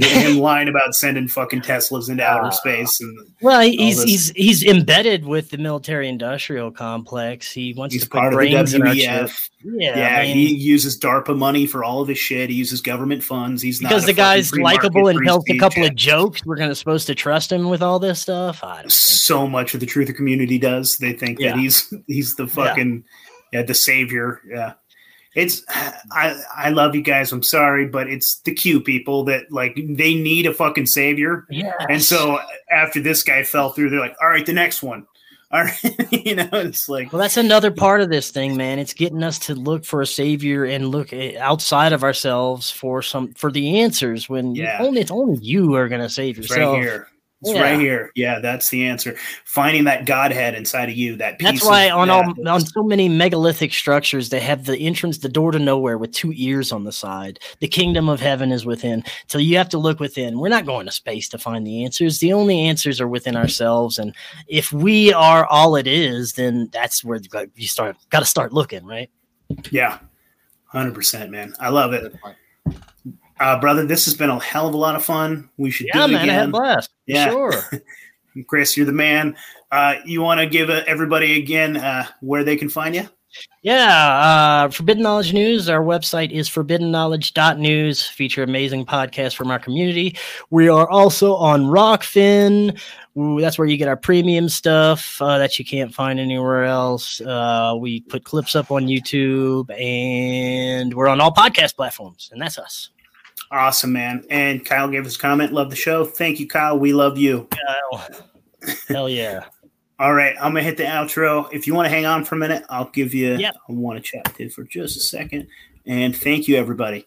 Him lying about sending fucking Teslas into outer uh, space and well, he's he's he's embedded with the military-industrial complex. He wants he's to put brains in our chip. Yeah, yeah. I mean, he uses DARPA money for all of his shit. He uses government funds. He's because the guy's likable and tells a couple of jokes. We're gonna supposed to trust him with all this stuff. I don't think. so much of the truther community does. They think Yeah. that he's he's the fucking yeah. the savior. Yeah. It's I I love you guys. I'm sorry, but it's the Q people that like they need a fucking savior. Yeah, And so after this guy fell through, they're like, all right, the next one. All right. you know, it's like Well, that's another part of this thing, man. It's getting us to look for a savior and look eh, outside of ourselves for some for the answers. When Yeah. only it's only you are going to save it's yourself. right here. It's Yeah. right here. Yeah, that's the answer. Finding that Godhead inside of you, that piece That's why of- on yeah, all on so many megalithic structures they have the entrance, the door to nowhere with two ears on the side. The kingdom of heaven is within. So you have to look within. We're not going to space to find the answers. The only answers are within ourselves. And if we are all it is, then that's where you start. Got to start looking, right? yeah, hundred percent, man. I love it. Uh, brother, this has been a hell of a lot of fun. We should Yeah, do it man, I had a again. blast. Yeah. Sure. Chris, you're the man. Uh, you want to give uh, everybody again uh, where they can find you? Yeah, uh, Forbidden Knowledge News. Our website is forbiddenknowledge.news. Feature amazing podcasts from our community. We are also on Rokfin. Ooh, that's where you get our premium stuff uh, that you can't find anywhere else. Uh, we put clips up on YouTube, and we're on all podcast platforms, and that's us. Awesome, man. And Kyle gave us a comment. Love the show. Thank you, Kyle. We love you. Kyle. Hell yeah. All right, I'm gonna hit the outro. If you want to hang on for a minute, I'll give you. Yep. I want to chat to for just a second. And thank you, everybody.